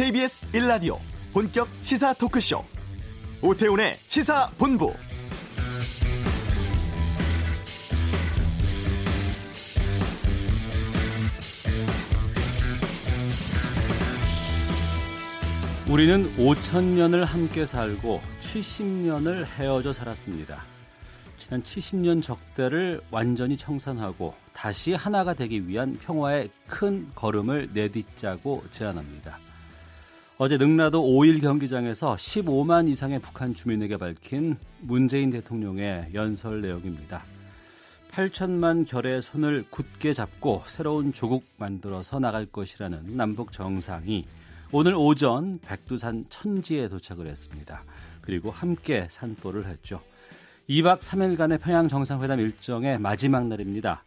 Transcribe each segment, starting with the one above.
KBS 1라디오 본격 시사 토크쇼 오태훈의 시사본부 우리는 5천 년을 함께 살고 70년을 헤어져 살았습니다. 지난 70년 적대를 완전히 청산하고 다시 하나가 되기 위한 평화의 큰 걸음을 내딛자고 제안합니다. 어제 능라도 5일 경기장에서 15만 이상의 북한 주민에게 밝힌 문재인 대통령의 연설 내용입니다. 8천만 결의 손을 굳게 잡고 새로운 조국 만들어서 나갈 것이라는 남북 정상이 오늘 오전 백두산 천지에 도착을 했습니다. 그리고 함께 산보를 했죠. 2박 3일간의 평양 정상회담 일정의 마지막 날입니다.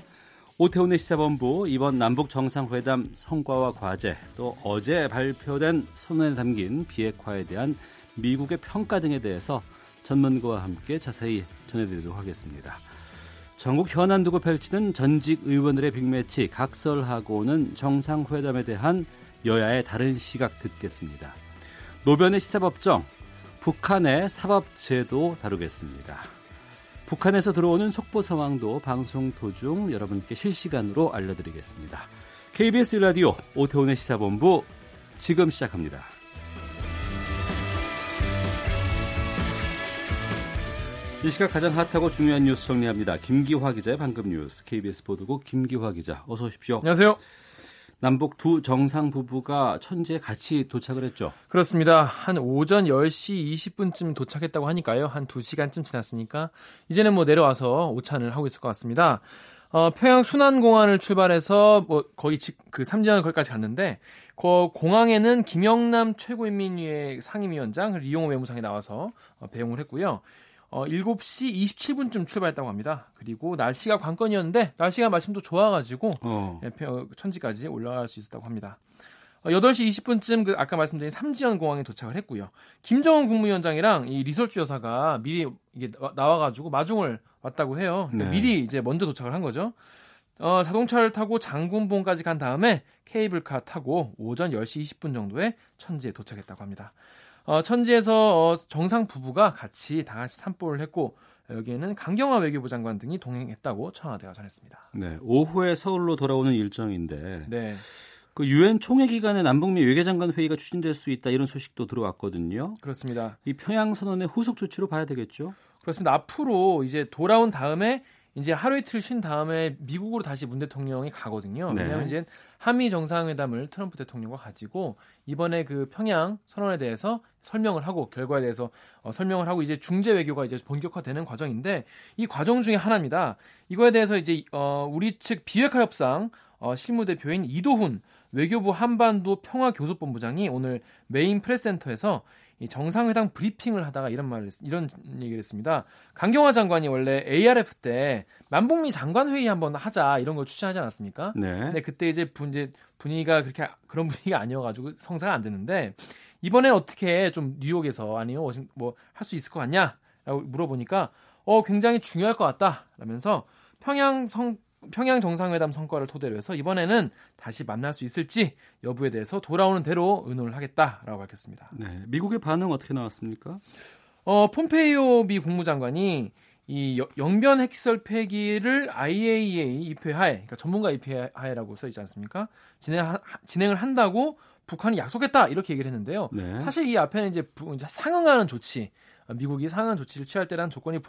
오태훈의 시사본부 이번 남북 정상회담 성과와 과제 또 어제 발표된 선언에 담긴 비핵화에 대한 미국의 평가 등에 대해서 전문가와 함께 자세히 전해드리도록 하겠습니다. 전국 현안 두고 펼치는 전직 의원들의 빅매치 각설하고는 정상회담에 대한 여야의 다른 시각 듣겠습니다. 노변의 시사법정, 북한의 사법제도 다루겠습니다. 북한에서 들어오는 속보 상황도 방송 도중 여러분께 실시간으로 알려드리겠습니다. KBS 라디오 오태훈의 시사본부 지금 시작합니다. 이 시각 가장 핫하고 중요한 뉴스 정리합니다. 김기화 기자의 방금 뉴스 KBS 보도국 김기화 기자 어서 오십시오. 안녕하세요. 남북 두 정상 부부가 천지에 같이 도착을 했죠. 그렇습니다. 한 오전 10시 20분쯤 도착했다고 하니까요. 한 2시간쯤 지났으니까 이제는 뭐 내려와서 오찬을 하고 있을 것 같습니다. 어, 평양 순안공항을 출발해서 뭐 거의 그 삼지연 거기까지 갔는데 그 공항에는 김영남 최고인민위의 상임위원장 리용호 외무상이 나와서 어, 배웅을 했고요. 어, 7시 27분쯤 출발했다고 합니다. 그리고 날씨가 관건이었는데 날씨가 마침도 좋아가지고 어. 예, 천지까지 올라갈 수 있었다고 합니다. 어, 8시 20분쯤 그 아까 말씀드린 삼지연 공항에 도착을 했고요. 김정은 국무위원장이랑 이 리설주 여사가 미리 이게 나와가지고 마중을 왔다고 해요. 네. 미리 이제 먼저 도착을 한 거죠. 어, 자동차를 타고 장군봉까지 간 다음에 케이블카 타고 오전 10시 20분 정도에 천지에 도착했다고 합니다. 어, 천지에서 어, 정상 부부가 같이 다 같이 산보를 했고 여기에는 강경화 외교부 장관 등이 동행했다고 청와대가 전했습니다. 네, 오후에 서울로 돌아오는 일정인데 네. 그 유엔 총회 기간에 남북미 외교장관 회의가 추진될 수 있다 이런 소식도 들어왔거든요. 그렇습니다. 이 평양 선언의 후속 조치로 봐야 되겠죠? 그렇습니다. 앞으로 이제 돌아온 다음에 이제 하루 이틀 쉰 다음에 미국으로 다시 문 대통령이 가거든요. 네. 왜냐하면 이제 한미 정상회담을 트럼프 대통령과 가지고 이번에 그 평양 선언에 대해서 설명을 하고 결과에 대해서 어, 설명을 하고 이제 중재 외교가 이제 본격화되는 과정인데 이 과정 중에 하나입니다. 이거에 대해서 이제 어, 우리 측 비핵화 협상 어, 실무 대표인 이도훈 외교부 한반도 평화교섭본부장이 오늘 메인 프레스센터에서 이 정상회담 브리핑을 하다가 이런 말을 이런 얘기를 했습니다. 강경화 장관이 원래 ARF 때 남북미 장관 회의 한번 하자 이런 걸 추진하지 않았습니까? 네. 근데 그때 이제 분 이제 분위기가 그렇게 그런 분위기가 아니어가지고 성사가 안 됐는데 이번에 어떻게 좀 뉴욕에서 아니요 뭐 할 수 있을 것 같냐라고 물어보니까 어 굉장히 중요할 것 같다라면서 평양 성 평양 정상회담 성과를 토대로 해서 이번에는 다시 만날 수 있을지 여부에 대해서 돌아오는 대로 의논을 하겠다라고 밝혔습니다. 네, 미국의 반응 어떻게 나왔습니까? 어, 폼페이오 미 국무장관이 이 영변 핵시설 폐기를 IAEA 입회하에, 그러니까 전문가 입회하에라고 써 있지 않습니까? 진행 진행을 한다고 북한이 약속했다 이렇게 얘기를 했는데요. 네. 사실 이 앞에는 이제, 이제 상응하는 조치, 미국이 상응한 조치를 취할 때라는 조건이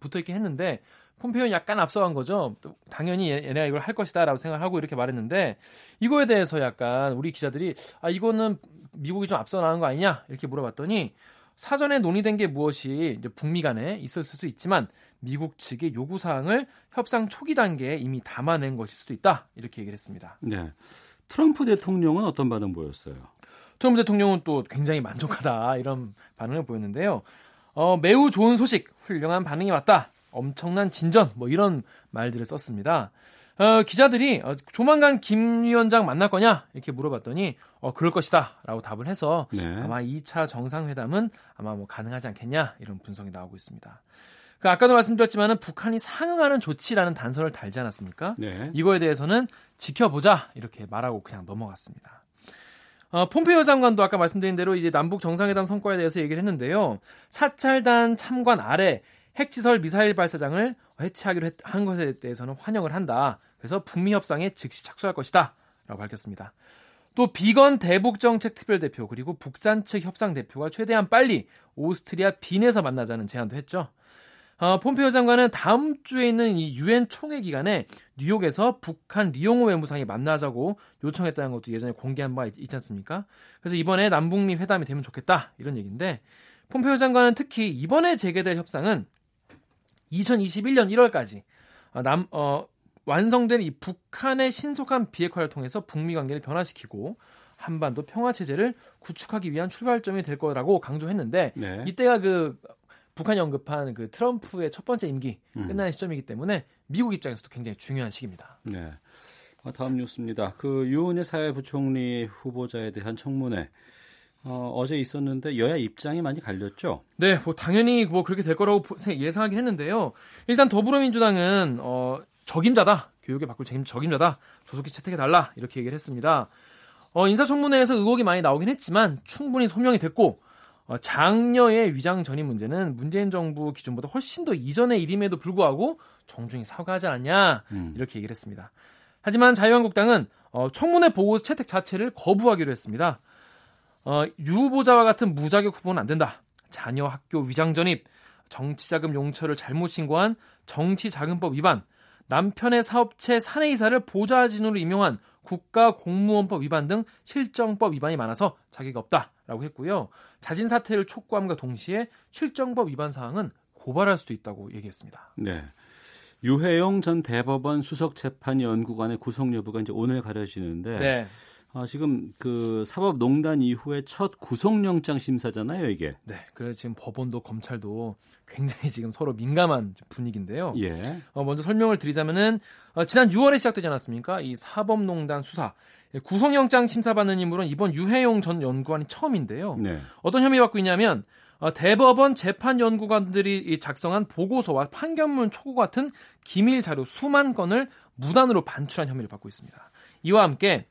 붙어 있긴 했는데 폼페이오는 약간 앞서간 거죠. 당연히 얘네가 이걸 할 것이다라고 생각하고 이렇게 말했는데 이거에 대해서 약간 우리 기자들이 아 이거는 미국이 좀 앞서 나간 거 아니냐 이렇게 물어봤더니 사전에 논의된 게 무엇이 이제 북미 간에 있었을 수 있지만 미국 측의 요구 사항을 협상 초기 단계에 이미 담아낸 것일 수도 있다 이렇게 얘기를 했습니다. 네. 트럼프 대통령은 어떤 반응 보였어요? 트럼프 대통령은 또 굉장히 만족하다 이런 반응을 보였는데요. 어, 매우 좋은 소식, 훌륭한 반응이 왔다. 엄청난 진전 뭐 이런 말들을 썼습니다. 어, 기자들이 어, 조만간 김 위원장 만날 거냐 이렇게 물어봤더니 어, 그럴 것이다라고 답을 해서 네. 아마 2차 정상회담은 아마 뭐 가능하지 않겠냐 이런 분석이 나오고 있습니다. 그 아까도 말씀드렸지만은 북한이 상응하는 조치라는 단서를 달지 않았습니까? 네. 이거에 대해서는 지켜보자 이렇게 말하고 그냥 넘어갔습니다. 어, 폼페이오 장관도 아까 말씀드린 대로 이제 남북 정상회담 성과에 대해서 얘기를 했는데요. 사찰단 참관 아래 핵시설 미사일 발사장을 해체하기로 했, 한 것에 대해서는 환영을 한다. 그래서 북미 협상에 즉시 착수할 것이다. 라고 밝혔습니다. 또 비건 대북 정책 특별 대표 그리고 북산 측 협상 대표가 최대한 빨리 오스트리아 빈에서 만나자는 제안도 했죠. 어, 폼페이오 장관은 다음 주에 있는 이 유엔 총회 기간에 뉴욕에서 북한 리용호 외무상이 만나자고 요청했다는 것도 예전에 공개한 바 있지 않습니까? 그래서 이번에 남북미 회담이 되면 좋겠다 이런 얘기인데 폼페이오 장관은 특히 이번에 재개될 협상은 2021년 1월까지 어, 남 어, 완성된 이 북한의 신속한 비핵화를 통해서 북미 관계를 변화시키고 한반도 평화 체제를 구축하기 위한 출발점이 될 거라고 강조했는데 네. 이때가 그 북한이 언급한 그 트럼프의 첫 번째 임기 음. 끝나는 시점이기 때문에 미국 입장에서도 굉장히 중요한 시기입니다. 네. 아, 다음 뉴스입니다. 그 유은혜 사회부총리 후보자에 대한 청문회 어, 어제 있었는데 여야 입장이 많이 갈렸죠? 네, 뭐 당연히 뭐 그렇게 될 거라고 예상하긴 했는데요. 일단 더불어민주당은 어, 적임자다. 교육에 바꿀 책임 적임자다. 조속히 채택해 달라. 이렇게 얘기를 했습니다. 어, 인사청문회에서 의혹이 많이 나오긴 했지만 충분히 소명이 됐고 어, 장녀의 위장 전입 문제는 문재인 정부 기준보다 훨씬 더 이전의 일임에도 불구하고 정중히 사과하지 않았냐 음. 이렇게 얘기를 했습니다. 하지만 자유한국당은 어, 청문회 보고 채택 자체를 거부하기로 했습니다. 어, 유 후보자와 같은 무자격 후보는 안 된다. 자녀 학교 위장 전입, 정치자금 용처를 잘못 신고한 정치자금법 위반, 남편의 사업체 사내이사를 보좌진으로 임용한 국가공무원법 위반 등 실정법 위반이 많아서 자격이 없다라고 했고요. 자진 사퇴를 촉구함과 동시에 실정법 위반 사항은 고발할 수도 있다고 얘기했습니다. 네. 유해용 전 대법원 수석재판연구관의 구속 여부가 이제 오늘 가려지는데 네. 아, 지금 그 사법농단 이후에 첫 구속영장 심사잖아요, 이게. 네. 그래서 지금 법원도 검찰도 굉장히 지금 서로 민감한 분위기인데요. 예. 어, 먼저 설명을 드리자면은 어, 지난 6월에 시작되지 않았습니까? 이 사법농단 수사. 예, 구속영장 심사받는 인물은 이번 유해용 전 연구관이 처음인데요. 네. 어떤 혐의 받고 있냐면 어, 대법원 재판 연구관들이 작성한 보고서와 판결문 초고 같은 기밀 자료 수만 건을 무단으로 반출한 혐의를 받고 있습니다. 이와 함께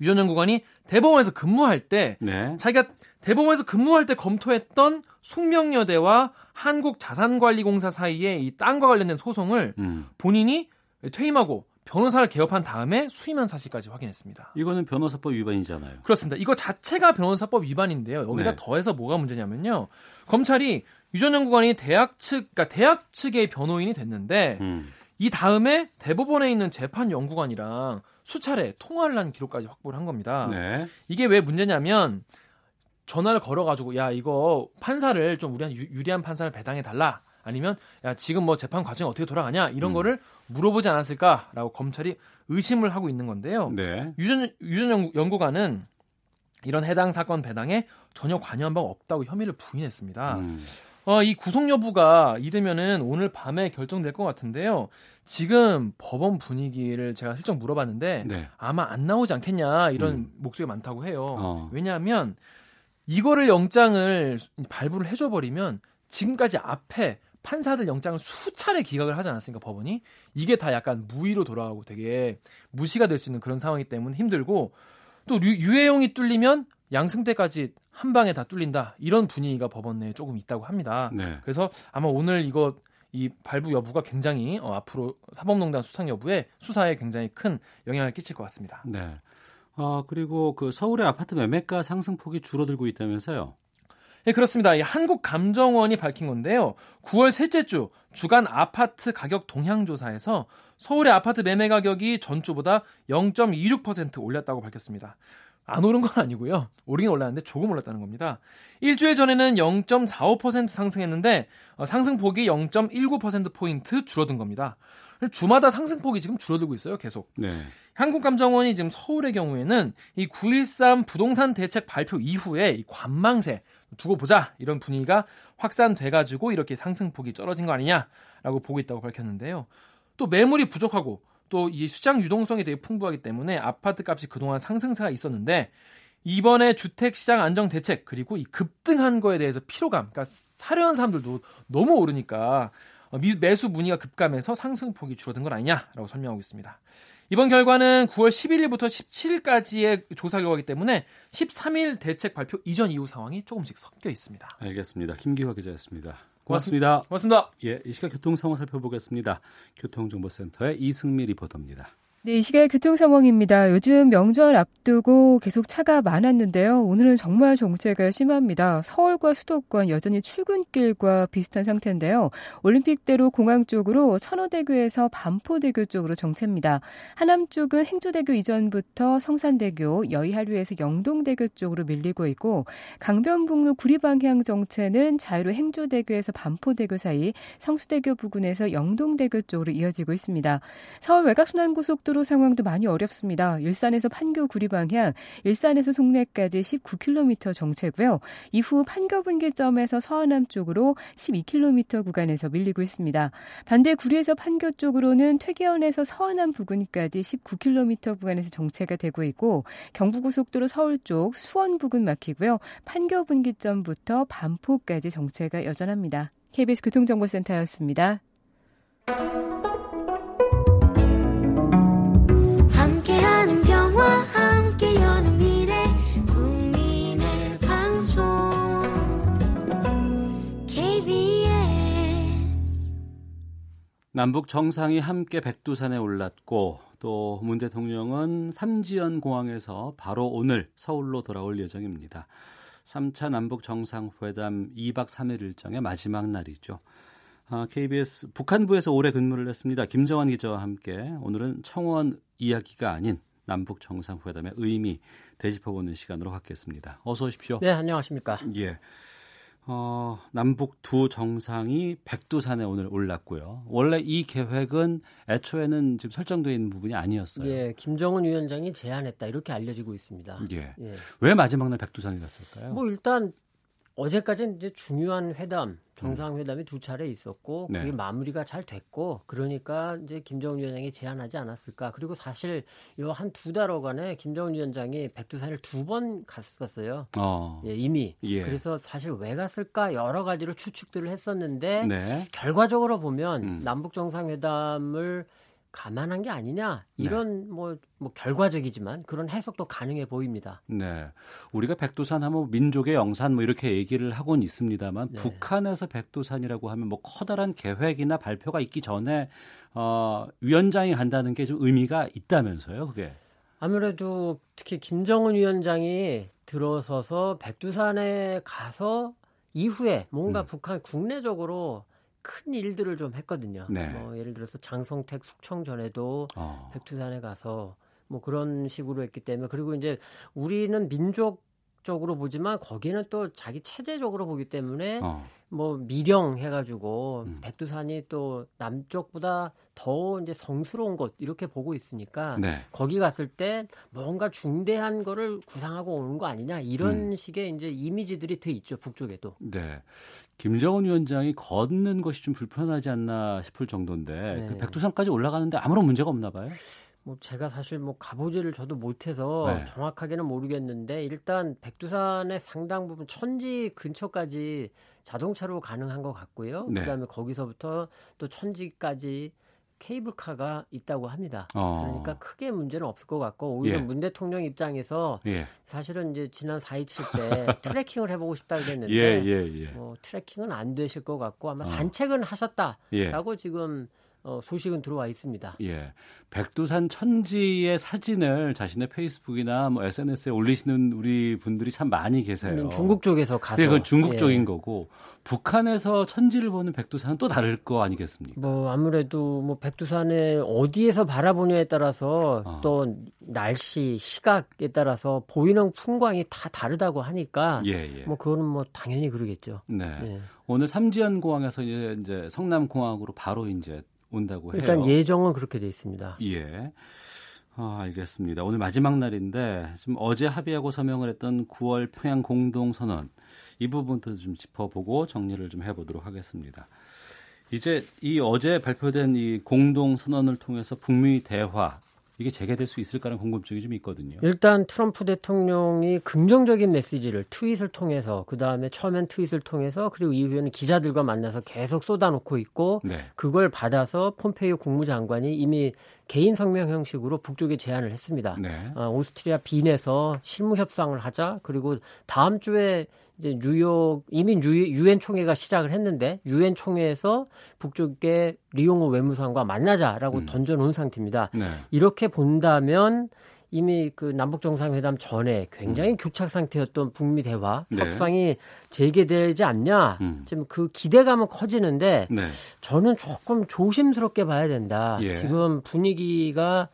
유전 연구관이 대법원에서 근무할 때 네. 자기가 대법원에서 근무할 때 검토했던 숙명여대와 한국자산관리공사 사이에 이 땅과 관련된 소송을 음. 본인이 퇴임하고 변호사를 개업한 다음에 수임한 사실까지 확인했습니다. 이거는 변호사법 위반이잖아요. 그렇습니다. 이거 자체가 변호사법 위반인데요. 여기다 네. 더해서 뭐가 문제냐면요. 검찰이 유전 연구관이 대학 측, 그러니까 대학 측의 변호인이 됐는데 음. 이 다음에 대법원에 있는 재판 연구관이랑 수차례 통화를 한 기록까지 확보를 한 겁니다. 네. 이게 왜 문제냐면 전화를 걸어가지고 야 이거 판사를 좀 우리한 유리한 판사를 배당해 달라 아니면 야 지금 뭐 재판 과정이 어떻게 돌아가냐 이런 음. 거를 물어보지 않았을까라고 검찰이 의심을 하고 있는 건데요. 네. 유전 유전 연구관은 이런 해당 사건 배당에 전혀 관여한 바가 없다고 혐의를 부인했습니다. 음. 어, 이 구속 여부가 이르면은 오늘 밤에 결정될 것 같은데요. 지금 법원 분위기를 제가 슬쩍 물어봤는데 네. 아마 안 나오지 않겠냐 이런 음. 목소리가 많다고 해요. 어. 왜냐하면 이거를 영장을 발부를 해줘 버리면 지금까지 앞에 판사들 영장을 수차례 기각을 하지 않았습니까 법원이 이게 다 약간 무의로 돌아가고 되게 무시가 될 수 있는 그런 상황이기 때문에 힘들고 또 유해용이 뚫리면 양승태까지 한 방에 다 뚫린다 이런 분위기가 법원 내에 조금 있다고 합니다. 네. 그래서 아마 오늘 이거 이 발부 여부가 굉장히 어, 앞으로 사법농단 수상 여부에 수사에 굉장히 큰 영향을 끼칠 것 같습니다. 네. 어, 그리고 그 서울의 아파트 매매가 상승폭이 줄어들고 있다면서요? 네, 그렇습니다. 이 한국감정원이 밝힌 건데요. 9월 셋째 주 주간 아파트 가격 동향 조사에서 서울의 아파트 매매 가격이 전주보다 0.26% 올랐다고 밝혔습니다. 안 오른 건 아니고요. 오르긴 올랐는데 조금 올랐다는 겁니다. 일주일 전에는 0.45% 상승했는데 어, 상승폭이 0.19%포인트 줄어든 겁니다. 주마다 상승폭이 지금 줄어들고 있어요, 계속. 네. 한국감정원이 지금 서울의 경우에는 이 9.13 부동산 대책 발표 이후에 이 관망세 두고 보자 이런 분위기가 확산돼가지고 이렇게 상승폭이 떨어진 거 아니냐라고 보고 있다고 밝혔는데요. 또 매물이 부족하고 또이 시장 유동성이 되게 풍부하기 때문에 아파트 값이 그동안 상승세가 있었는데 이번에 주택 시장 안정 대책 그리고 이 급등한 거에 대해서 피로감, 그러니까 사려는 사람들도 너무 오르니까 어, 매수 문의가 급감해서 상승폭이 줄어든 건 아니냐라고 설명하고 있습니다. 이번 결과는 9월 11일부터 17일까지의 조사 결과이기 때문에 13일 대책 발표 이전 이후 상황이 조금씩 섞여 있습니다. 알겠습니다. 김기화 기자였습니다. 고맙습니다. 고맙습니다. 예, 이 시각 교통 상황 살펴보겠습니다. 교통정보센터의 이승미 리포터입니다. 네, 이 시각 교통 상황입니다. 요즘 명절 앞두고 계속 차가 많았는데요. 오늘은 정말 정체가 심합니다. 서울과 수도권 여전히 출근길과 비슷한 상태인데요. 올림픽대로 공항 쪽으로 천호대교에서 반포대교 쪽으로 정체입니다. 하남 쪽은 행주대교 이전부터 성산대교, 여의하류에서 영동대교 쪽으로 밀리고 있고 강변북로 구리 방향 정체는 자유로 행주대교에서 반포대교 사이, 성수대교 부근에서 영동대교 쪽으로 이어지고 있습니다. 서울 외곽순환고속도로 도로 상황도 많이 어렵습니다. 일산에서 판교 구리 방향, 일산에서 송내까지 19km 정체고요. 이후 판교 분기점에서 서하남 쪽으로 12km 구간에서 밀리고 있습니다. 반대 구리에서 판교 쪽으로는 퇴계원에서 서하남 부근까지 19km 구간에서 정체가 되고 있고 경부고속도로 서울 쪽 수원 부근 막히고요. 판교 분기점부터 반포까지 정체가 여전합니다. KBS 교통정보센터였습니다. 남북 정상이 함께 백두산에 올랐고 또 문 대통령은 삼지연 공항에서 바로 오늘 서울로 돌아올 예정입니다. 3차 남북 정상회담 2박 3일 일정의 마지막 날이죠. 아, KBS 북한부에서 오래 근무를 했습니다. 김정환 기자와 함께 오늘은 청원 이야기가 아닌 남북 정상회담의 의미 되짚어보는 시간으로 갖겠습니다. 어서 오십시오. 네, 안녕하십니까. 예. 어, 남북 두 정상이 백두산에 오늘 올랐고요. 원래 이 계획은 애초에는 지금 설정되어 있는 부분이 아니었어요. 예, 김정은 위원장이 제안했다 이렇게 알려지고 있습니다. 예. 예. 왜 마지막 날 백두산에 갔을까요? 뭐 일단 어제까지 이제 중요한 회담, 정상회담이 두 차례 있었고 네. 그게 마무리가 잘 됐고 그러니까 이제 김정은 위원장이 제안하지 않았을까. 그리고 사실 요 한 두 달여간에 김정은 위원장이 백두산을 두 번 갔었어요. 어. 예, 이미. 예. 그래서 사실 왜 갔을까 여러 가지로 추측들을 했었는데 네. 결과적으로 보면 음. 남북 정상회담을 감안한 게 아니냐 이런 네. 뭐, 뭐 결과적이지만 그런 해석도 가능해 보입니다. 네, 우리가 백두산 하면 민족의 영산 뭐 이렇게 얘기를 하곤 있습니다만 네. 북한에서 백두산이라고 하면 뭐 커다란 계획이나 발표가 있기 전에 어, 위원장이 간다는 게 좀 의미가 있다면서요, 그게? 아무래도 특히 김정은 위원장이 들어서서 백두산에 가서 이후에 뭔가 음. 북한 국내적으로 큰 일들을 좀 했거든요. 네. 뭐 예를 들어서 장성택 숙청 전에도 어. 백두산에 가서 뭐 그런 식으로 했기 때문에 그리고 이제 우리는 민족 적으로 보지만 거기는 또 자기 체제적으로 보기 때문에 어. 뭐 미령 해가지고 음. 백두산이 또 남쪽보다 더 이제 성스러운 곳 이렇게 보고 있으니까 네. 거기 갔을 때 뭔가 중대한 거를 구상하고 오는 거 아니냐 이런 음. 식의 이제 이미지들이 돼 있죠 북쪽에도. 네. 김정은 위원장이 걷는 것이 좀 불편하지 않나 싶을 정도인데 네. 그 백두산까지 올라가는데 아무런 문제가 없나 봐요. 뭐 제가 사실 뭐 가보지를 저도 못해서 네. 정확하게는 모르겠는데 일단 백두산의 상당 부분 천지 근처까지 자동차로 가능한 것 같고요. 네. 그다음에 거기서부터 또 천지까지 케이블카가 있다고 합니다. 어. 그러니까 크게 문제는 없을 것 같고 오히려 예. 문 대통령 입장에서 예. 사실은 이제 지난 4.27때 트레킹을 해보고 싶다 그랬는데 예, 예, 예, 뭐 트레킹은 안 되실 것 같고 아마 어. 산책은 하셨다라고 지금 어, 소식은 들어와 있습니다. 예. 백두산 천지의 사진을 자신의 페이스북이나 뭐 SNS에 올리시는 우리 분들이 참 많이 계세요. 음, 중국 쪽에서 가서. 네, 그건 중국 예. 쪽인 거고 북한에서 천지를 보는 백두산은 또 다를 거 아니겠습니까? 뭐 아무래도 뭐 백두산에 어디에서 바라보냐에 따라서 어. 또 날씨, 시각에 따라서 보이는 풍광이 다 다르다고 하니까 예, 예. 뭐 그거는 뭐 당연히 그러겠죠. 네. 예. 오늘 삼지연 공항에서 이제 성남 공항으로 바로 이제 온다고 해요. 일단 예정은 그렇게 돼 있습니다. 예. 아, 알겠습니다. 오늘 마지막 날인데 지금 어제 합의하고 서명을 했던 9월 평양 공동 선언 이 부분도 좀 짚어보고 정리를 좀 해보도록 하겠습니다. 이제 이 어제 발표된 이 공동 선언을 통해서 북미 대화 이게 재개될 수 있을까라는 궁금증이 좀 있거든요. 일단 트럼프 대통령이 긍정적인 메시지를 트윗을 통해서 그 다음에 처음엔 트윗을 통해서 그리고 이후에는 기자들과 만나서 계속 쏟아놓고 있고 네. 그걸 받아서 폼페이오 국무장관이 이미 개인 성명 형식으로 북쪽에 제안을 했습니다. 네. 어, 오스트리아 빈에서 실무 협상을 하자 그리고 다음 주에 이제 뉴욕 이미 유엔 총회가 시작을 했는데 유엔 총회에서 북쪽의 리용호 외무상과 만나자라고 음. 던져놓은 상태입니다. 네. 이렇게 본다면 이미 그 남북 정상회담 전에 굉장히 음. 교착 상태였던 북미 대화 네. 협상이 재개되지 않냐 음. 지금 그 기대감은 커지는데 네. 저는 조금 조심스럽게 봐야 된다. 예. 지금 분위기가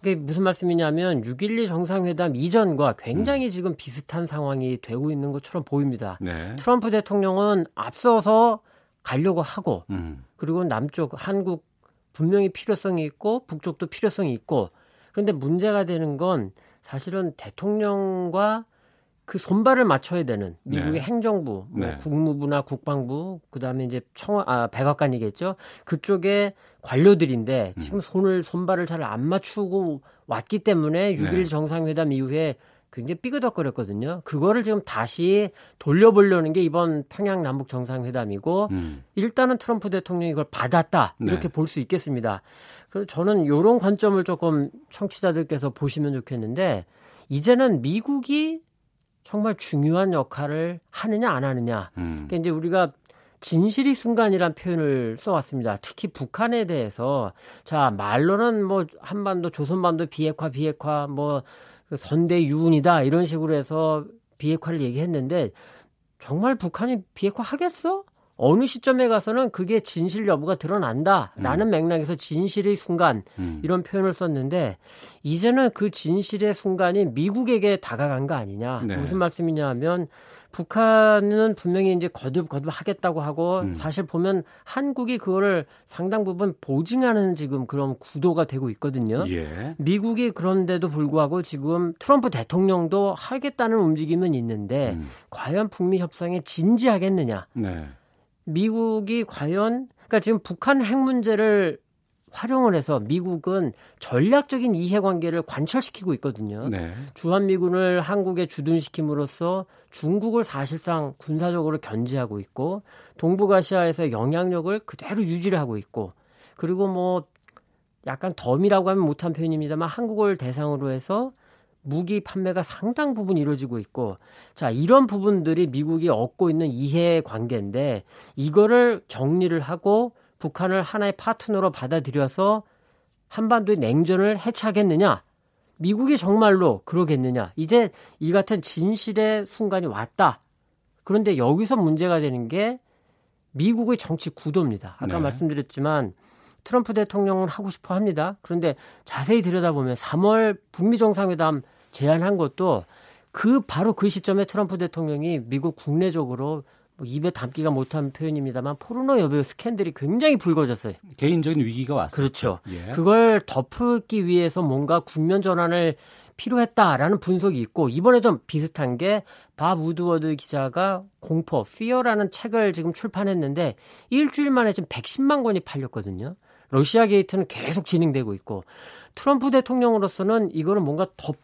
그게 무슨 말씀이냐면 6.12 정상회담 이전과 굉장히 음. 지금 비슷한 상황이 되고 있는 것처럼 보입니다. 네. 트럼프 대통령은 앞서서 가려고 하고 음. 그리고 남쪽 한국 분명히 필요성이 있고 북쪽도 필요성이 있고 그런데 문제가 되는 건 사실은 대통령과 그 손발을 맞춰야 되는 미국의 네. 행정부, 뭐 네. 국무부나 국방부, 그다음에 이제 청 아, 백악관이겠죠. 그쪽에 관료들인데 음. 지금 손을 손발을 잘 안 맞추고 왔기 때문에 6일 네. 정상회담 이후에 굉장히 삐그덕거렸거든요. 그거를 지금 다시 돌려보려는 게 이번 평양 남북 정상회담이고 음. 일단은 트럼프 대통령이 이걸 받았다 이렇게 네. 볼수 있겠습니다. 그래서 저는 이런 관점을 조금 청취자들께서 보시면 좋겠는데 이제는 미국이 정말 중요한 역할을 하느냐 안 하느냐. 음. 그러니까 이제 우리가 진실이 순간이란 표현을 써왔습니다. 특히 북한에 대해서 자 말로는 뭐 한반도 조선반도 비핵화 비핵화 뭐그 선대 유운이다 이런 식으로 해서 비핵화를 얘기했는데 정말 북한이 비핵화 하겠어? 어느 시점에 가서는 그게 진실 여부가 드러난다라는 음. 맥락에서 진실의 순간 음. 이런 표현을 썼는데 이제는 그 진실의 순간이 미국에게 다가간 거 아니냐 네. 무슨 말씀이냐 하면 북한은 분명히 이제 거듭 거듭 하겠다고 하고 음. 사실 보면 한국이 그거를 상당 부분 보증하는 지금 그런 구도가 되고 있거든요. 예. 미국이 그런데도 불구하고 지금 트럼프 대통령도 하겠다는 움직임은 있는데 음. 과연 북미 협상에 진지하겠느냐? 네. 미국이 과연 그러니까 지금 북한 핵 문제를 활용을 해서 미국은 전략적인 이해관계를 관철시키고 있거든요. 네. 주한미군을 한국에 주둔시킴으로써 중국을 사실상 군사적으로 견제하고 있고 동북아시아에서 영향력을 그대로 유지를 하고 있고 그리고 뭐 약간 덤이라고 하면 못한 표현입니다만 한국을 대상으로 해서 무기 판매가 상당 부분 이루어지고 있고 자 이런 부분들이 미국이 얻고 있는 이해 관계인데 이거를 정리를 하고 북한을 하나의 파트너로 받아들여서 한반도의 냉전을 해체하겠느냐 미국이 정말로 그러겠느냐 이제 이 같은 진실의 순간이 왔다 그런데 여기서 문제가 되는 게 미국의 정치 구도입니다 아까 네. 말씀드렸지만 트럼프 대통령은 하고 싶어 합니다. 그런데 자세히 들여다보면 3월 북미 정상회담 제안한 것도 그 바로 그 시점에 트럼프 대통령이 미국 국내적으로 뭐 입에 담기가 못한 표현입니다만 포르노 여배우 스캔들이 굉장히 불거졌어요. 개인적인 위기가 왔어요. 그렇죠. 예. 그걸 덮기 위해서 뭔가 국면 전환을 필요했다라는 분석이 있고 이번에도 비슷한 게 밥 우드워드 기자가 공포, Fear라는 책을 지금 출판했는데 일주일 만에 지금 110만 권이 팔렸거든요. 러시아 게이트는 계속 진행되고 있고 트럼프 대통령으로서는 이거를 뭔가 더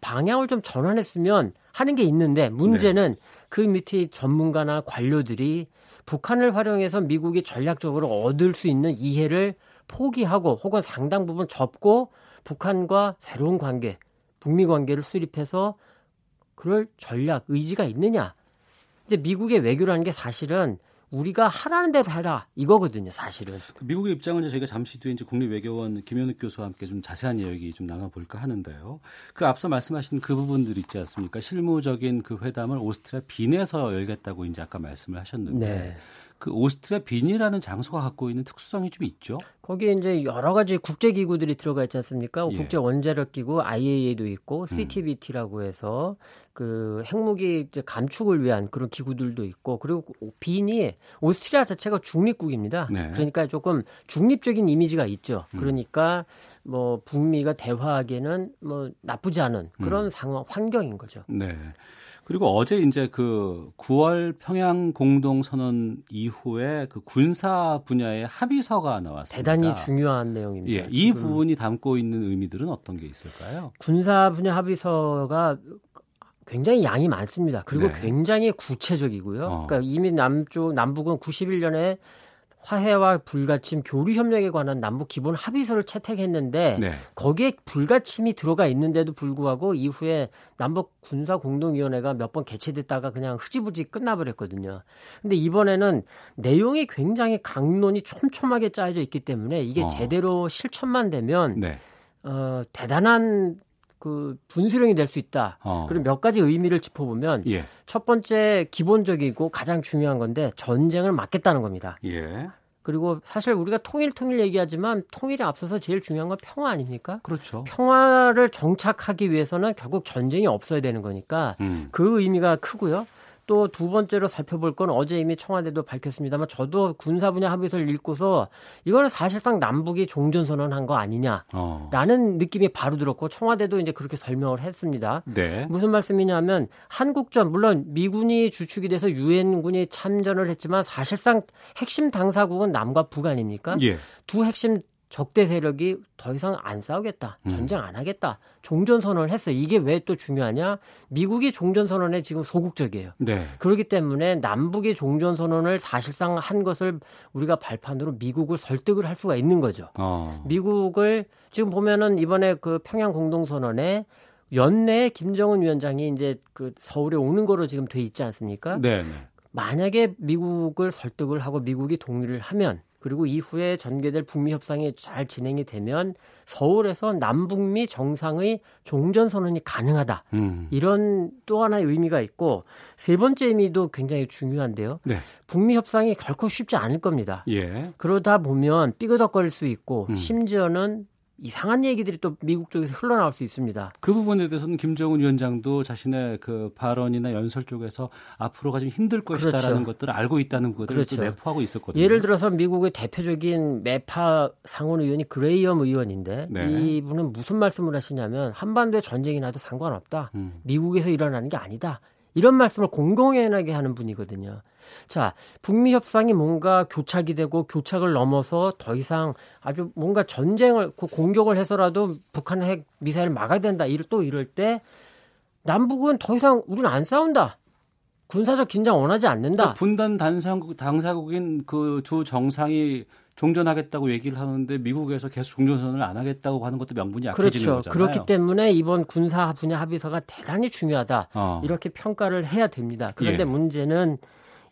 방향을 좀 전환했으면 하는 게 있는데 문제는 네. 그 밑에 전문가나 관료들이 북한을 활용해서 미국이 전략적으로 얻을 수 있는 이해를 포기하고 혹은 상당 부분 접고 북한과 새로운 관계, 북미 관계를 수립해서 그럴 전략 의지가 있느냐? 이제 미국의 외교라는 게 사실은 우리가 하라는 대로 해라 이거거든요, 사실은. 미국의 입장은 저희가 잠시 뒤에 이제 국립 외교원 김현욱 교수와 함께 좀 자세한 이야기 좀 나눠볼까 하는데요. 그 앞서 말씀하신 그 부분들 있지 않습니까? 실무적인 그 회담을 오스트리아 빈에서 열겠다고 이제 아까 말씀을 하셨는데. 네. 그 오스트리아 빈이라는 장소가 갖고 있는 특수성이 좀 있죠. 거기에 이제 여러 가지 국제 기구들이 들어가 있지 않습니까? 예. 국제 원자력 기구 IAEA도 있고 CTBT라고 해서 그 핵무기 이제 감축을 위한 그런 기구들도 있고 그리고 빈이 오스트리아 자체가 중립국입니다. 네. 그러니까 조금 중립적인 이미지가 있죠. 음. 그러니까 뭐 북미가 대화하기에는 뭐 나쁘지 않은 그런 음. 상황 환경인 거죠. 네. 그리고 어제 이제 그 9월 평양 공동 선언 이후에 그 군사 분야의 합의서가 나왔습니다. 대단히 중요한 내용입니다. 예, 이 부분이 담고 있는 의미들은 어떤 게 있을까요? 군사 분야 합의서가 굉장히 양이 많습니다. 그리고 네. 굉장히 구체적이고요. 어. 그러니까 이미 남쪽 남북은 91년에 화해와 불가침 교류 협력에 관한 남북 기본 합의서를 채택했는데 네. 거기에 불가침이 들어가 있는데도 불구하고 이후에 남북 군사 공동위원회가 몇 번 개최됐다가 그냥 흐지부지 끝나버렸거든요. 근데 이번에는 내용이 굉장히 강론이 촘촘하게 짜여져 있기 때문에 이게 어. 제대로 실천만 되면 네. 어, 대단한 그 분수령이 될 수 있다. 어. 그리고 몇 가지 의미를 짚어보면 예. 첫 번째 기본적이고 가장 중요한 건데 전쟁을 막겠다는 겁니다. 예. 그리고 사실 우리가 통일 통일 얘기하지만 통일에 앞서서 제일 중요한 건 평화 아닙니까? 그렇죠. 평화를 정착하기 위해서는 결국 전쟁이 없어야 되는 거니까 음. 그 의미가 크고요. 또 두 번째로 살펴볼 건 어제 이미 청와대도 밝혔습니다만 저도 군사 분야 합의서를 읽고서 이거는 사실상 남북이 종전 선언한 거 아니냐라는 어. 느낌이 바로 들었고 청와대도 이제 그렇게 설명을 했습니다. 네. 무슨 말씀이냐면 한국전 물론 미군이 주축이 돼서 유엔군이 참전을 했지만 사실상 핵심 당사국은 남과 북 아닙니까? 예. 두 핵심 적대 세력이 더 이상 안 싸우겠다. 음. 전쟁 안 하겠다. 종전 선언을 했어요. 이게 왜 또 중요하냐? 미국이 종전 선언에 지금 소극적이에요. 네. 그렇기 때문에 남북이 종전 선언을 사실상 한 것을 우리가 발판으로 미국을 설득을 할 수가 있는 거죠. 어. 미국을 지금 보면은 이번에 그 평양 공동 선언에 연내에 김정은 위원장이 이제 그 서울에 오는 거로 지금 돼 있지 않습니까? 네. 네. 만약에 미국을 설득을 하고 미국이 동의를 하면 그리고 이후에 전개될 북미 협상이 잘 진행이 되면 서울에서 남북미 정상의 종전 선언이 가능하다. 음. 이런 또 하나의 의미가 있고 세 번째 의미도 굉장히 중요한데요. 네. 북미 협상이 결코 쉽지 않을 겁니다. 예. 그러다 보면 삐그덕거릴 수 있고 음. 심지어는 이상한 얘기들이 또 미국 쪽에서 흘러나올 수 있습니다. 그 부분에 대해서는 김정은 위원장도 자신의 그 발언이나 연설 쪽에서 앞으로가 좀 힘들 것이다라는 그렇죠. 것들을 알고 있다는 것을 그렇죠. 내포하고 있었거든요. 예를 들어서 미국의 대표적인 매파 상원 의원이 그레이엄 의원인데 네. 이분은 무슨 말씀을 하시냐면 한반도에 전쟁이 나도 상관없다. 음. 미국에서 일어나는 게 아니다. 이런 말씀을 공공연하게 하는 분이거든요. 자, 북미 협상이 뭔가 교착이 되고 교착을 넘어서 더 이상 아주 뭔가 전쟁을 공격을 해서라도 북한 핵 미사일을 막아야 된다. 이를 또 이럴 때 남북은 더 이상 우리는 안 싸운다. 군사적 긴장 원하지 않는다. 그러니까 분단 단사국 당사국인 그 두 정상이 종전하겠다고 얘기를 하는데 미국에서 계속 종전선언을 안 하겠다고 하는 것도 명분이 약해지는 그렇죠. 거잖아요. 그렇기 때문에 이번 군사 분야 합의서가 대단히 중요하다. 어. 이렇게 평가를 해야 됩니다. 그런데 예. 문제는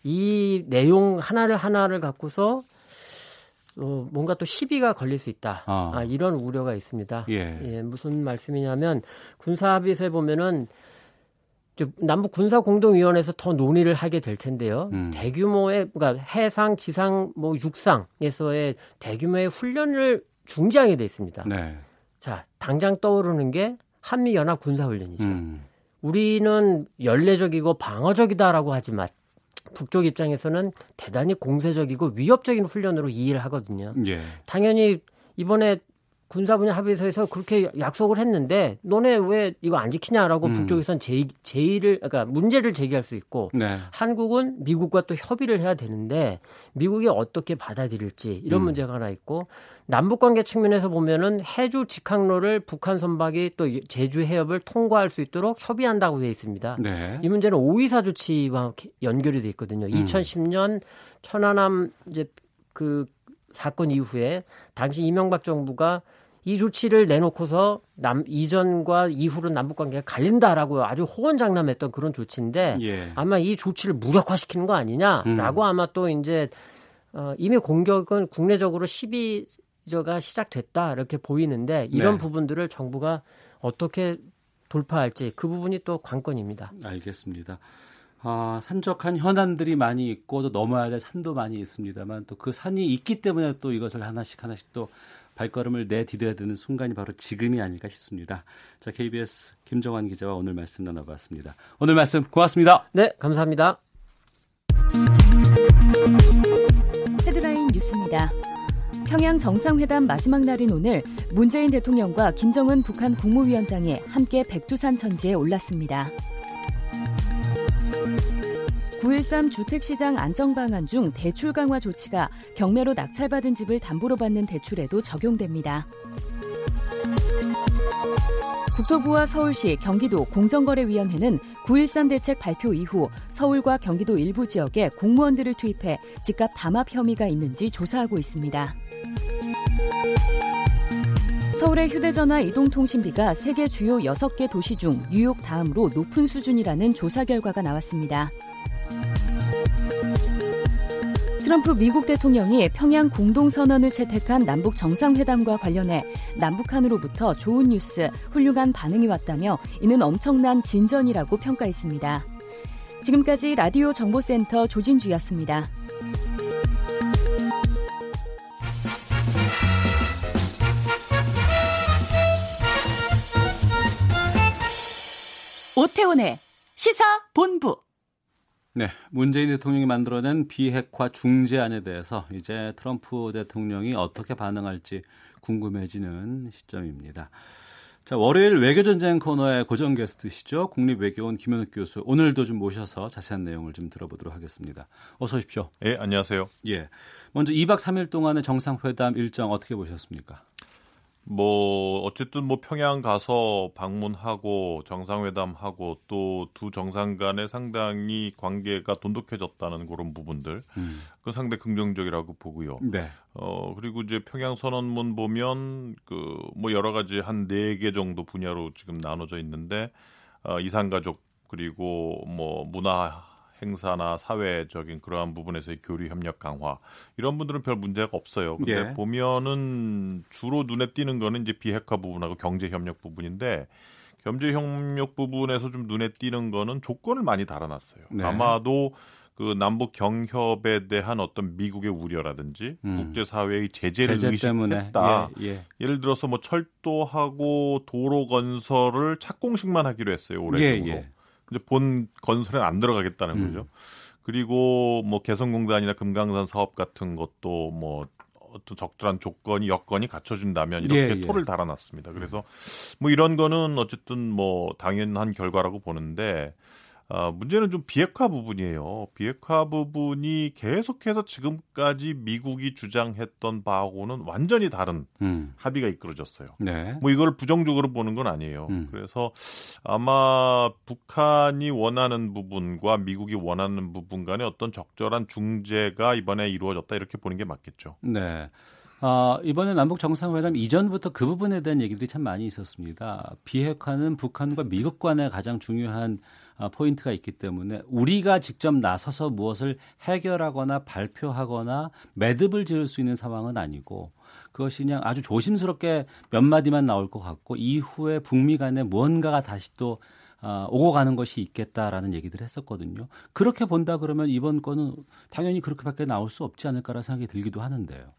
이 내용 하나를 하나를 갖고서 어, 뭔가 또 시비가 걸릴 수 있다. 아. 아, 이런 우려가 있습니다. 예. 예. 무슨 말씀이냐면 군사 합의서에 보면은 남북 군사 공동위원회에서 더 논의를 하게 될 텐데요. 음. 대규모의 그러니까 해상, 지상, 뭐 육상에서의 대규모의 훈련을 중지하게 돼 있습니다. 네. 자, 당장 떠오르는 게 한미 연합 군사 훈련이죠. 음. 우리는 연례적이고 방어적이다라고 하지만 북쪽 입장에서는 대단히 공세적이고 위협적인 훈련으로 이해를 하거든요. 예. 당연히 이번에 군사 분야 합의서에서 그렇게 약속을 했는데 너네 왜 이거 안 지키냐라고 음. 북쪽에선 제의, 제의를 그러니까 문제를 제기할 수 있고 네. 한국은 미국과 또 협의를 해야 되는데 미국이 어떻게 받아들일지 이런 음. 문제가 하나 있고 남북 관계 측면에서 보면은 해주 직항로를 북한 선박이 또 제주 해협을 통과할 수 있도록 협의한다고 되어 있습니다. 네. 이 문제는 오이사 조치와 연결이 돼 있거든요. 음. 2010년 천안함 이제 그 사건 이후에 당시 이명박 정부가 이 조치를 내놓고서 남 이전과 이후로 남북 관계가 갈린다라고 아주 호언장담했던 그런 조치인데 예. 아마 이 조치를 무력화시키는 거 아니냐라고 음. 아마 또 이제 어, 이미 공격은 국내적으로 시비 저가 시작됐다 이렇게 보이는데 이런 네. 부분들을 정부가 어떻게 돌파할지 그 부분이 또 관건입니다. 알겠습니다. 아, 산적한 현안들이 많이 있고 또 넘어야 될 산도 많이 있습니다만 또 그 산이 있기 때문에 또 이것을 하나씩 하나씩 또 발걸음을 내디뎌야 되는 순간이 바로 지금이 아닐까 싶습니다. 자, KBS 김정환 기자와 오늘 말씀 나눠봤습니다. 오늘 말씀 고맙습니다. 네, 감사합니다. 헤드라인 뉴스입니다. 평양 정상회담 마지막 날인 오늘 문재인 대통령과 김정은 북한 국무위원장이 함께 백두산 천지에 올랐습니다. 9.13 주택시장 안정방안 중 대출 강화 조치가 경매로 낙찰받은 집을 담보로 받는 대출에도 적용됩니다. 국토부와 서울시, 경기도 공정거래위원회는 9.13 대책 발표 이후 서울과 경기도 일부 지역에 공무원들을 투입해 집값 담합 혐의가 있는지 조사하고 있습니다. 서울의 휴대전화 이동통신비가 세계 주요 6개 도시 중 뉴욕 다음으로 높은 수준이라는 조사 결과가 나왔습니다. 트럼프 미국 대통령이 평양 공동선언을 채택한 남북 정상회담과 관련해 남북한으로부터 좋은 뉴스, 훌륭한 반응이 왔다며 이는 엄청난 진전이라고 평가했습니다. 지금까지 라디오 정보센터 조진주였습니다. 오태훈의 시사 본부. 네, 문재인 대통령이 만들어낸 비핵화 중재안에 대해서 이제 트럼프 대통령이 어떻게 반응할지 궁금해지는 시점입니다. 자, 월요일 외교전쟁 코너의 고정 게스트시죠. 국립외교원 김현욱 교수. 오늘도 좀 모셔서 자세한 내용을 좀 들어보도록 하겠습니다. 어서 오십시오. 예, 안녕하세요. 예. 먼저 2박 3일 동안의 정상회담 일정 어떻게 보셨습니까? 뭐 어쨌든 뭐 평양 가서 방문하고 정상회담하고 또 두 정상 간에 상당히 관계가 돈독해졌다는 그런 부분들 음. 그 상당히 긍정적이라고 보고요. 네. 어 그리고 이제 평양 선언문 보면 그 뭐 여러 가지 한 네 개 정도 분야로 지금 나눠져 있는데 어 이산가족 그리고 뭐 문화 행사나 사회적인 그러한 부분에서의 교류 협력 강화 이런 분들은 별 문제가 없어요. 근데 예. 보면은 주로 눈에 띄는 거는 이제 비핵화 부분하고 경제 협력 부분인데 경제 협력 부분에서 좀 눈에 띄는 거는 조건을 많이 달아놨어요. 네. 아마도 그 남북 경협에 대한 어떤 미국의 우려라든지 음. 국제 사회의 제재를 제재 의식했다. 예, 예. 예를 들어서 뭐 철도하고 도로 건설을 착공식만 하기로 했어요 올해 중으로. 예, 예. 이제 본 건설에 안 들어가겠다는 음. 거죠. 그리고 뭐 개성공단이나 금강산 사업 같은 것도 뭐 어떤 적절한 조건이 여건이 갖춰준다면 이렇게 예, 예. 토를 달아놨습니다. 그래서 뭐 이런 거는 어쨌든 뭐 당연한 결과라고 보는데 어, 문제는 좀 비핵화 부분이에요. 비핵화 부분이 계속해서 지금까지 미국이 주장했던 바하고는 완전히 다른 음. 합의가 이끌어졌어요. 네. 뭐 이걸 부정적으로 보는 건 아니에요. 음. 그래서 아마 북한이 원하는 부분과 미국이 원하는 부분 간에 어떤 적절한 중재가 이번에 이루어졌다 이렇게 보는 게 맞겠죠. 네. 어, 이번에 남북 정상회담 이전부터 그 부분에 대한 얘기들이 참 많이 있었습니다. 비핵화는 북한과 미국 간의 가장 중요한 어, 포인트가 있기 때문에 우리가 직접 나서서 무엇을 해결하거나 발표하거나 매듭을 지을 수 있는 상황은 아니고 그것이 그냥 아주 조심스럽게 몇 마디만 나올 것 같고 이후에 북미 간에 무언가가 다시 또 어, 오고 가는 것이 있겠다라는 얘기들 했었거든요. 그렇게 본다 그러면 이번 건은 당연히 그렇게밖에 나올 수 없지 않을까라는 생각이 들기도 하는데요.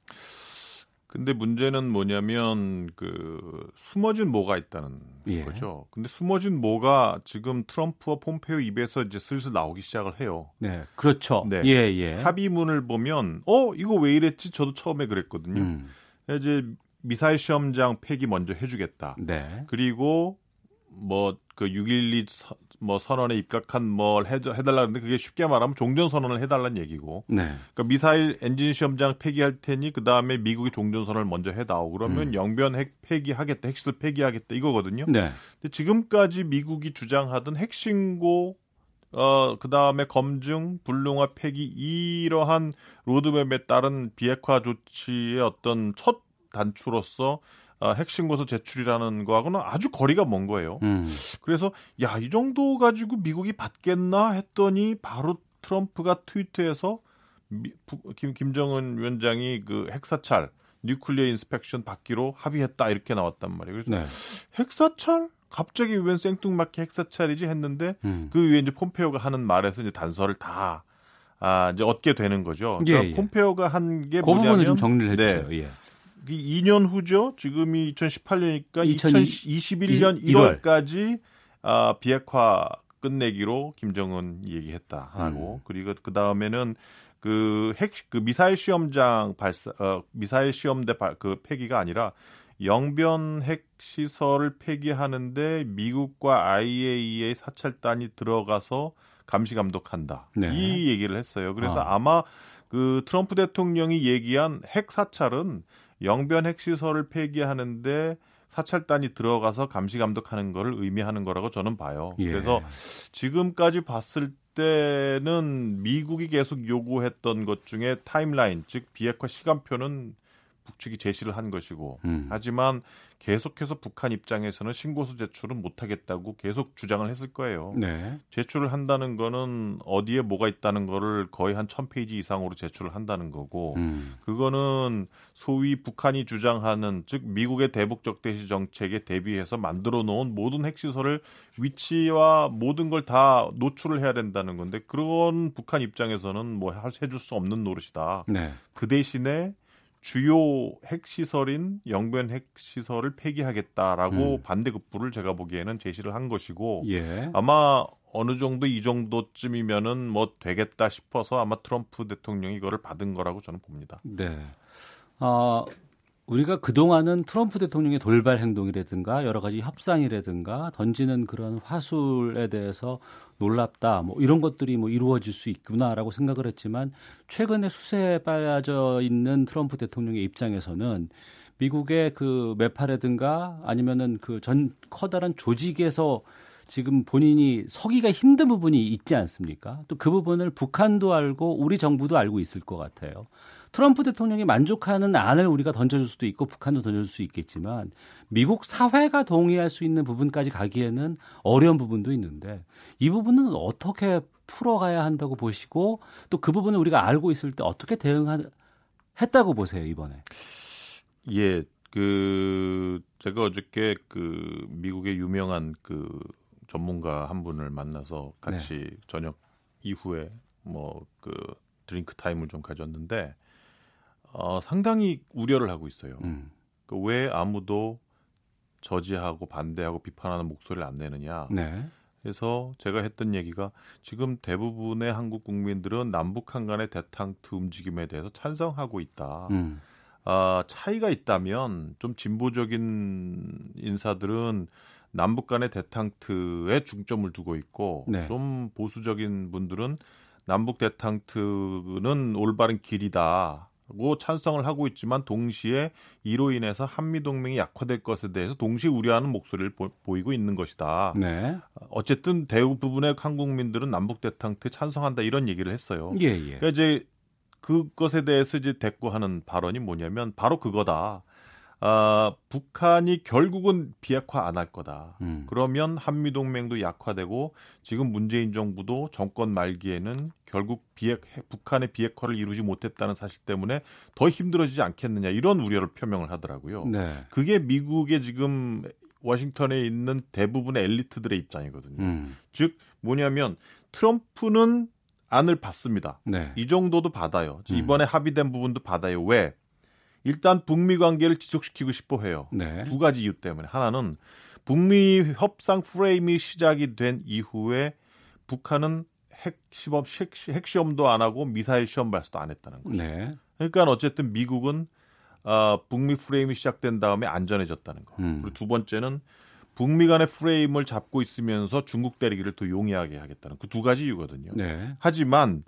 근데 문제는 뭐냐면 그 숨어진 뭐가 있다는 예. 거죠. 근데 숨어진 뭐가 지금 트럼프와 폼페이오 입에서 이제 슬슬 나오기 시작을 해요. 네, 그렇죠. 네. 예, 예. 합의문을 보면 어 이거 왜 이랬지? 저도 처음에 그랬거든요. 음. 이제 미사일 시험장 폐기 먼저 해주겠다. 네. 그리고 뭐 그 6.12 뭐 선언에 입각한 뭘 해달라는데 그게 쉽게 말하면 종전 선언을 해달라는 얘기고. 네. 그러니까 미사일 엔진 시험장 폐기할 테니 그 다음에 미국이 종전 선언을 먼저 해다오. 그러면 음. 영변 핵 폐기하겠다, 핵시설 폐기하겠다 이거거든요. 네. 근데 지금까지 미국이 주장하던 핵신고 어, 그 다음에 검증, 불능화 폐기, 이러한 로드맵에 따른 비핵화 조치의 어떤 첫 단추로서 어, 핵신고서 제출이라는 거하고는 아주 거리가 먼 거예요. 음. 그래서 야, 이 정도 가지고 미국이 받겠나 했더니 바로 트럼프가 트위터에서 미, 김, 김정은 위원장이 그 핵사찰 nuclear inspection 받기로 합의했다 이렇게 나왔단 말이에요. 그래서 네. 핵사찰 갑자기 웬 생뚱맞게 핵사찰이지 했는데 음. 그 위에 이제 폼페오가 하는 말에서 이제 단서를 다 아, 이제 얻게 되는 거죠. 그러니까 예, 예. 폼페오가 한 게 뭐냐면 그 부분을 좀 정리를 해주세요. 네. 예. 2년 후죠. 지금이 2018년이니까 2021년 1월까지 아, 비핵화 끝내기로 김정은 얘기했다 하고 음. 그리고 그 다음에는 그 핵 그 미사일 시험장 발사 어, 미사일 시험대 발, 그 폐기가 아니라 영변 핵 시설을 폐기하는데 미국과 IAEA 사찰단이 들어가서 감시 감독한다. 네. 이 얘기를 했어요. 그래서 아. 아마 그 트럼프 대통령이 얘기한 핵 사찰은 영변 핵시설을 폐기하는데 사찰단이 들어가서 감시 감독하는 것을 의미하는 거라고 저는 봐요. 예. 그래서 지금까지 봤을 때는 미국이 계속 요구했던 것 중에 타임라인 즉 비핵화 시간표는 북측이 제시를 한 것이고 음. 하지만 계속해서 북한 입장에서는 신고서 제출은 못하겠다고 계속 주장을 했을 거예요. 네. 제출을 한다는 거는 어디에 뭐가 있다는 거를 거의 한 천페이지 이상으로 제출을 한다는 거고 음. 그거는 소위 북한이 주장하는 즉 미국의 대북적 대시 정책에 대비해서 만들어 놓은 모든 핵시설을 위치와 모든 걸 다 노출을 해야 된다는 건데 그런 북한 입장에서는 뭐 해줄 수 없는 노릇이다. 네. 그 대신에 주요 핵시설인 영변 핵시설을 폐기하겠다라고 음. 반대급부를 제가 보기에는 제시를 한 것이고 예. 아마 어느 정도 이 정도쯤이면은 뭐 되겠다 싶어서 아마 트럼프 대통령이 이거를 받은 거라고 저는 봅니다. 네. 어, 우리가 그동안은 트럼프 대통령의 돌발 행동이라든가 여러 가지 협상이라든가 던지는 그런 화술에 대해서 놀랍다 뭐 이런 것들이 뭐 이루어질 수 있구나라고 생각을 했지만 최근에 수세에 빠져 있는 트럼프 대통령의 입장에서는 미국의 그 매파라든가 아니면은 그 전 커다란 조직에서 지금 본인이 서기가 힘든 부분이 있지 않습니까? 또 그 부분을 북한도 알고 우리 정부도 알고 있을 것 같아요. 트럼프 대통령이 만족하는 안을 우리가 던져줄 수도 있고 북한도 던져줄 수 있겠지만 미국 사회가 동의할 수 있는 부분까지 가기에는 어려운 부분도 있는데 이 부분은 어떻게 풀어가야 한다고 보시고 또 그 부분을 우리가 알고 있을 때 어떻게 대응했다고 보세요 이번에? 예, 그 제가 어저께 그 미국의 유명한 그 전문가 한 분을 만나서 같이 네. 저녁 이후에 뭐 그 drink time을 좀 가졌는데 어, 상당히 우려를 하고 있어요. 음. 그 왜 아무도 저지하고 반대하고 비판하는 목소리를 안 내느냐. 네. 그래서 제가 했던 얘기가 지금 대부분의 한국 국민들은 남북한 간의 데탕트 움직임에 대해서 찬성하고 있다. 음. 아, 차이가 있다면 좀 진보적인 인사들은 남북 간의 대탕트에 중점을 두고 있고 네. 좀 보수적인 분들은 남북 대탕트는 올바른 길이다. 고 찬성을 하고 있지만 동시에 이로 인해서 한미 동맹이 약화될 것에 대해서 동시에 우려하는 목소리를 보, 이고 있는 것이다. 네. 어쨌든 대부분의 한국민들은 남북 대탕트에 찬성한다 이런 얘기를 했어요. 예, 예. 그러니까 이제 그것에 대해서 이제 대꾸하는 발언이 뭐냐면 바로 그거다. 아, 북한이 결국은 비핵화 안 할 거다. 음. 그러면 한미 동맹도 약화되고 지금 문재인 정부도 정권 말기에는 결국 비핵 북한의 비핵화를 이루지 못했다는 사실 때문에 더 힘들어지지 않겠느냐 이런 우려를 표명을 하더라고요. 네. 그게 미국의 지금 워싱턴에 있는 대부분의 엘리트들의 입장이거든요. 음. 즉 뭐냐면 트럼프는 안을 받습니다. 네. 이 정도도 받아요. 음. 이번에 합의된 부분도 받아요. 왜? 일단 북미 관계를 지속시키고 싶어 해요. 네. 두 가지 이유 때문에 하나는 북미 협상 프레임이 시작이 된 이후에 북한은 핵 시험 핵 시험도 안 하고 미사일 시험 발사도 안 했다는 거죠. 네. 그러니까 어쨌든 미국은 어, 북미 프레임이 시작된 다음에 안전해졌다는 거. 음. 그리고 두 번째는 북미 간의 프레임을 잡고 있으면서 중국 때리기를 더 용이하게 하겠다는 그 두 가지 이유거든요. 네. 하지만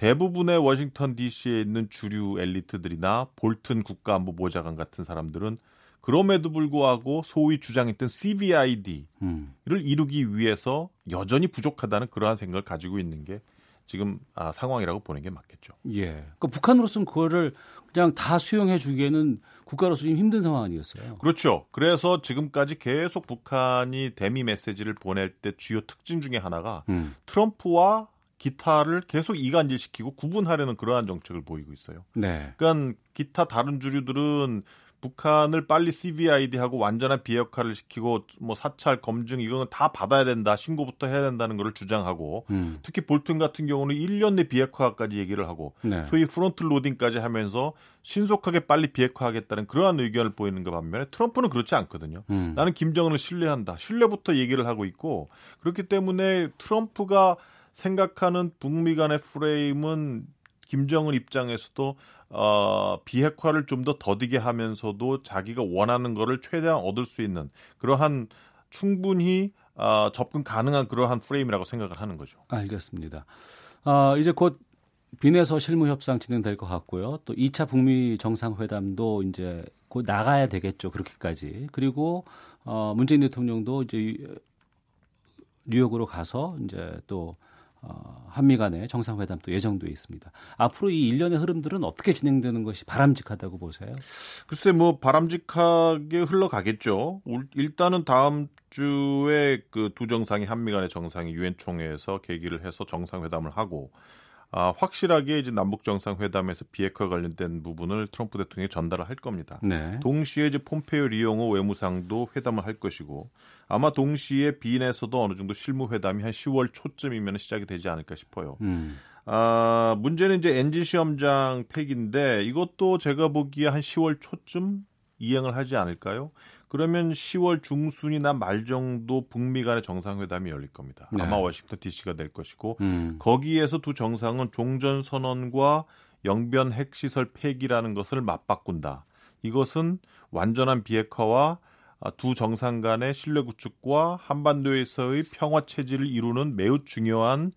대부분의 워싱턴 D.C.에 있는 주류 엘리트들이나 볼튼 국가안보 보좌관 같은 사람들은 그럼에도 불구하고 소위 주장했던 CVID를 음. 이루기 위해서 여전히 부족하다는 그러한 생각을 가지고 있는 게 지금 아, 상황이라고 보는 게 맞겠죠. 예. 그러니까 북한으로서는 그거를 그냥 다 수용해 주기에는 국가로서 좀 힘든 상황 아니겠어요? 그렇죠. 그래서 지금까지 계속 북한이 대미 메시지를 보낼 때 주요 특징 중에 하나가 음. 트럼프와 기타를 계속 이간질시키고 구분하려는 그러한 정책을 보이고 있어요. 네. 그러니까 기타 다른 주류들은 북한을 빨리 CVID하고 완전한 비핵화를 시키고 뭐 사찰 검증 이거는 다 받아야 된다 신고부터 해야 된다는 것을 주장하고 음. 특히 볼튼 같은 경우는 1년 내 비핵화까지 얘기를 하고 네. 소위 front loading까지 하면서 신속하게 빨리 비핵화하겠다는 그러한 의견을 보이는 것 반면에 트럼프는 그렇지 않거든요. 음. 나는 김정은을 신뢰한다. 신뢰부터 얘기를 하고 있고 그렇기 때문에 트럼프가 생각하는 북미 간의 프레임은 김정은 입장에서도 어, 비핵화를 좀 더 더디게 하면서도 자기가 원하는 거를 최대한 얻을 수 있는 그러한 충분히 어, 접근 가능한 그러한 프레임이라고 생각을 하는 거죠. 알겠습니다. 어, 이제 곧 비내서 실무 협상 진행될 것 같고요. 또 2차 북미 정상회담도 이제 곧 나가야 되겠죠. 그렇게까지. 그리고 어, 문재인 대통령도 이제 뉴욕으로 가서 이제 또 어, 한미 간의 정상회담 도 예정돼 있습니다. 앞으로 이 일련의 흐름들은 어떻게 진행되는 것이 바람직하다고 보세요? 글쎄 뭐 바람직하게 흘러가겠죠. 일단은 다음 주에 그 두 정상이 한미 간의 정상이 유엔 총회에서 계기를 해서 정상회담을 하고 아, 확실하게 이제 남북 정상회담에서 비핵화 관련된 부분을 트럼프 대통령이 전달을 할 겁니다. 네. 동시에 이제 폼페이오 리용호 외무상도 회담을 할 것이고 아마 동시에 비인에서도 어느 정도 실무 회담이 한 10월 초쯤이면 시작이 되지 않을까 싶어요. 음. 아, 문제는 이제 엔진 시험장 폐기인데 이것도 제가 보기에 한 10월 초쯤 이행을 하지 않을까요? 그러면 10월 중순이나 말 정도 북미 간의 정상회담이 열릴 겁니다. 네. 아마 워싱턴 DC가 될 것이고 음. 거기에서 두 정상은 종전 선언과 영변 핵시설 폐기라는 것을 맞바꾼다. 이것은 완전한 비핵화와 두 정상 간의 신뢰 구축과 한반도에서의 평화 체질을 이루는 매우 중요한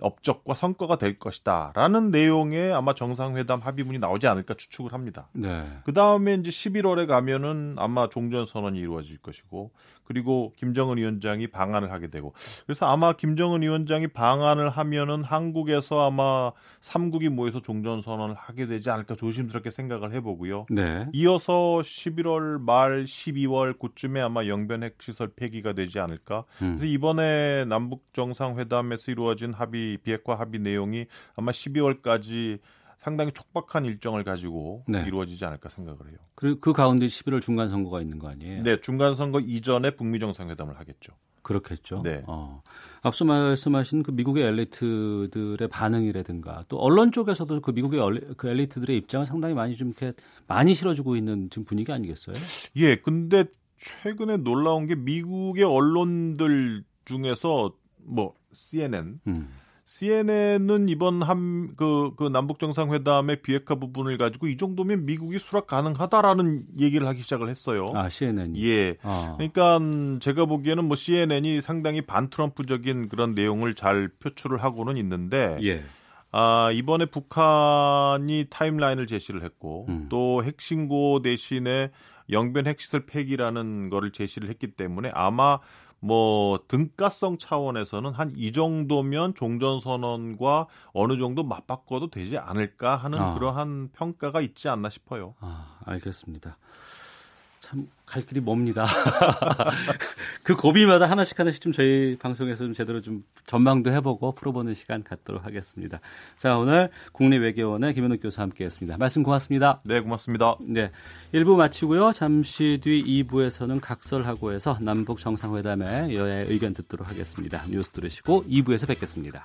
업적과 성과가 될 것이다라는 내용의 아마 정상회담 합의문이 나오지 않을까 추측을 합니다. 네. 그 다음에 이제 11월에 가면은 아마 종전 선언이 이루어질 것이고 그리고 김정은 위원장이 방한을 하게 되고 그래서 아마 김정은 위원장이 방한을 하면은 한국에서 아마 3국이 모여서 종전 선언을 하게 되지 않을까 조심스럽게 생각을 해보고요. 네. 이어서 11월 말 12월 그쯤에 아마 영변 핵시설 폐기가 되지 않을까. 음. 그래서 이번에 남북 정상회담에서 이루어진 합의 비핵화 합의 내용이 아마 12월까지 상당히 촉박한 일정을 가지고 네. 이루어지지 않을까 생각을 해요. 그, 그 가운데 11월 중간 선거가 있는 거 아니에요? 네, 중간 선거 이전에 북미 정상회담을 하겠죠. 그렇겠죠. 네. 어. 앞서 말씀하신 그 미국의 엘리트들의 반응이라든가 또 언론 쪽에서도 그 미국의 얼리, 그 엘리트들의 입장을 상당히 많이 좀 이렇게 많이 실어주고 있는 지금 분위기 아니겠어요? 예. 근데 최근에 놀라운 게 미국의 언론들 중에서 뭐 CNN 음. CNN은 이번 한 그 그 남북 정상회담의 비핵화 부분을 가지고 이 정도면 미국이 수락 가능하다라는 얘기를 하기 시작을 했어요. 아 CNN. 예. 아. 그러니까 제가 보기에는 뭐 CNN이 상당히 반트럼프적인 그런 내용을 잘 표출을 하고는 있는데. 예. 아, 이번에 북한이 타임라인을 제시를 했고 음. 또 핵신고 대신에 영변 핵시설 폐기라는 거를 제시를 했기 때문에 아마 뭐 등가성 차원에서는 한 이 정도면 종전 선언과 어느 정도 맞바꿔도 되지 않을까 하는 아. 그러한 평가가 있지 않나 싶어요. 아, 알겠습니다. 참 갈 길이 멉니다. 그 고비마다 하나씩 하나씩 좀 저희 방송에서 좀 제대로 좀 전망도 해보고 풀어보는 시간 갖도록 하겠습니다. 자 오늘 국립외교원의 김현욱 교수 함께했습니다. 말씀 고맙습니다. 네 고맙습니다. 네 1부 마치고요. 잠시 뒤 2부에서는 각설하고 해서 남북 정상회담에 여야의 의견 듣도록 하겠습니다. 뉴스 들으시고 2부에서 뵙겠습니다.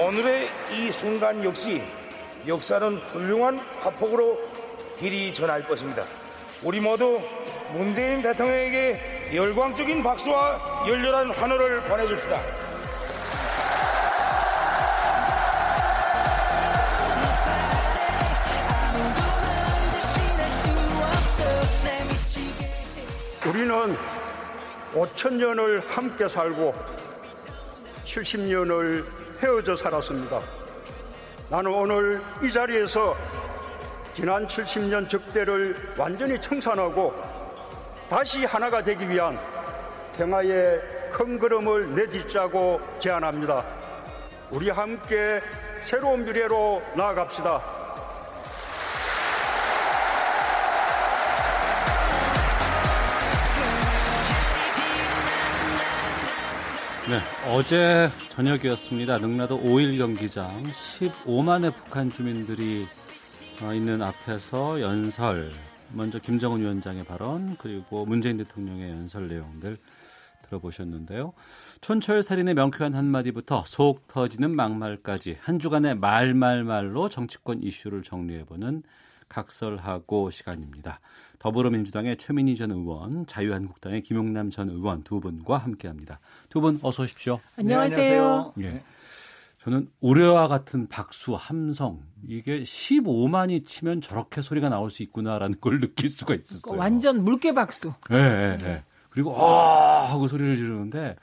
오늘의 이 순간 역시 역사는 훌륭한 화폭으로 길이 전할 것입니다. 우리 모두 문재인 대통령에게 열광적인 박수와 열렬한 환호를 보내줍시다 우리는 5천 년을 함께 살고 70년을 헤어져 살았습니다. 나는 오늘 이 자리에서 지난 70년 적대를 완전히 청산하고 다시 하나가 되기 위한 평화의 큰 걸음을 내딛자고 제안합니다. 우리 함께 새로운 미래로 나아갑시다. 네, 어제 저녁이었습니다. 능라도 5일 경기장 15만의 북한 주민들이 어, 있는 앞에서 연설, 먼저 김정은 위원장의 발언, 그리고 문재인 대통령의 연설 내용들 들어보셨는데요. 촌철살인의 명쾌한 한마디부터 속 터지는 막말까지 한 주간의 말말말로 정치권 이슈를 정리해보는 각설하고 시간입니다. 더불어민주당의 최민희 전 의원, 자유한국당의 김용남 전 의원 두 분과 함께합니다. 두 분 어서 오십시오. 안녕하세요. 예. 저는 우려와 같은 박수, 함성 이게 15만이 치면 저렇게 소리가 나올 수 있구나라는 걸 느낄 수가 있었어요. 완전 물개 박수. 예, 예, 예. 그리고 아 하고 소리를 지르는데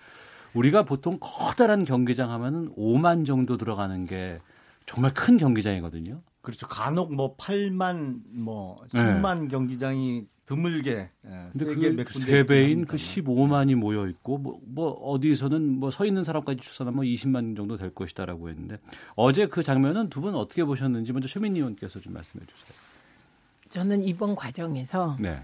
우리가 보통 커다란 경기장 하면은 5만 정도 들어가는 게 정말 큰 경기장이거든요. 그렇죠. 간혹 뭐 8만 뭐 10만 네. 경기장이 드물게 예, 근데 그세 배인 그 15만이 모여 있고 뭐, 뭐 어디서는 뭐 서 있는 사람까지 추산하면 뭐 20만 정도 될 것이다라고 했는데 어제 그 장면은 두 분 어떻게 보셨는지 먼저 최민희 의원께서 좀 말씀해 주세요. 저는 이번 과정에서 네.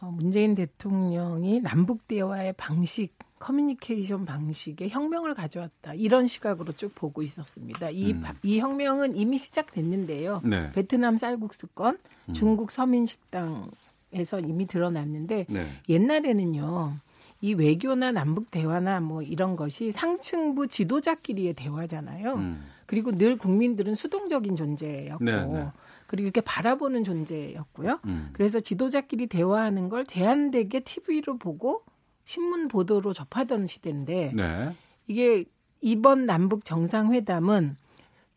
어, 문재인 대통령이 남북 대화의 방식 커뮤니케이션 방식에 혁명을 가져왔다. 이런 시각으로 쭉 보고 있었습니다. 이, 음. 이 혁명은 이미 시작됐는데요. 네. 베트남 쌀국수권, 음. 중국 서민식당에서 이미 드러났는데 네. 옛날에는요. 이 외교나 남북 대화나 뭐 이런 것이 상층부 지도자끼리의 대화잖아요. 음. 그리고 늘 국민들은 수동적인 존재였고 네, 네. 그리고 이렇게 바라보는 존재였고요. 음. 그래서 지도자끼리 대화하는 걸 제한되게 TV로 보고 신문 보도로 접하던 시대인데 네. 이게 이번 남북 정상회담은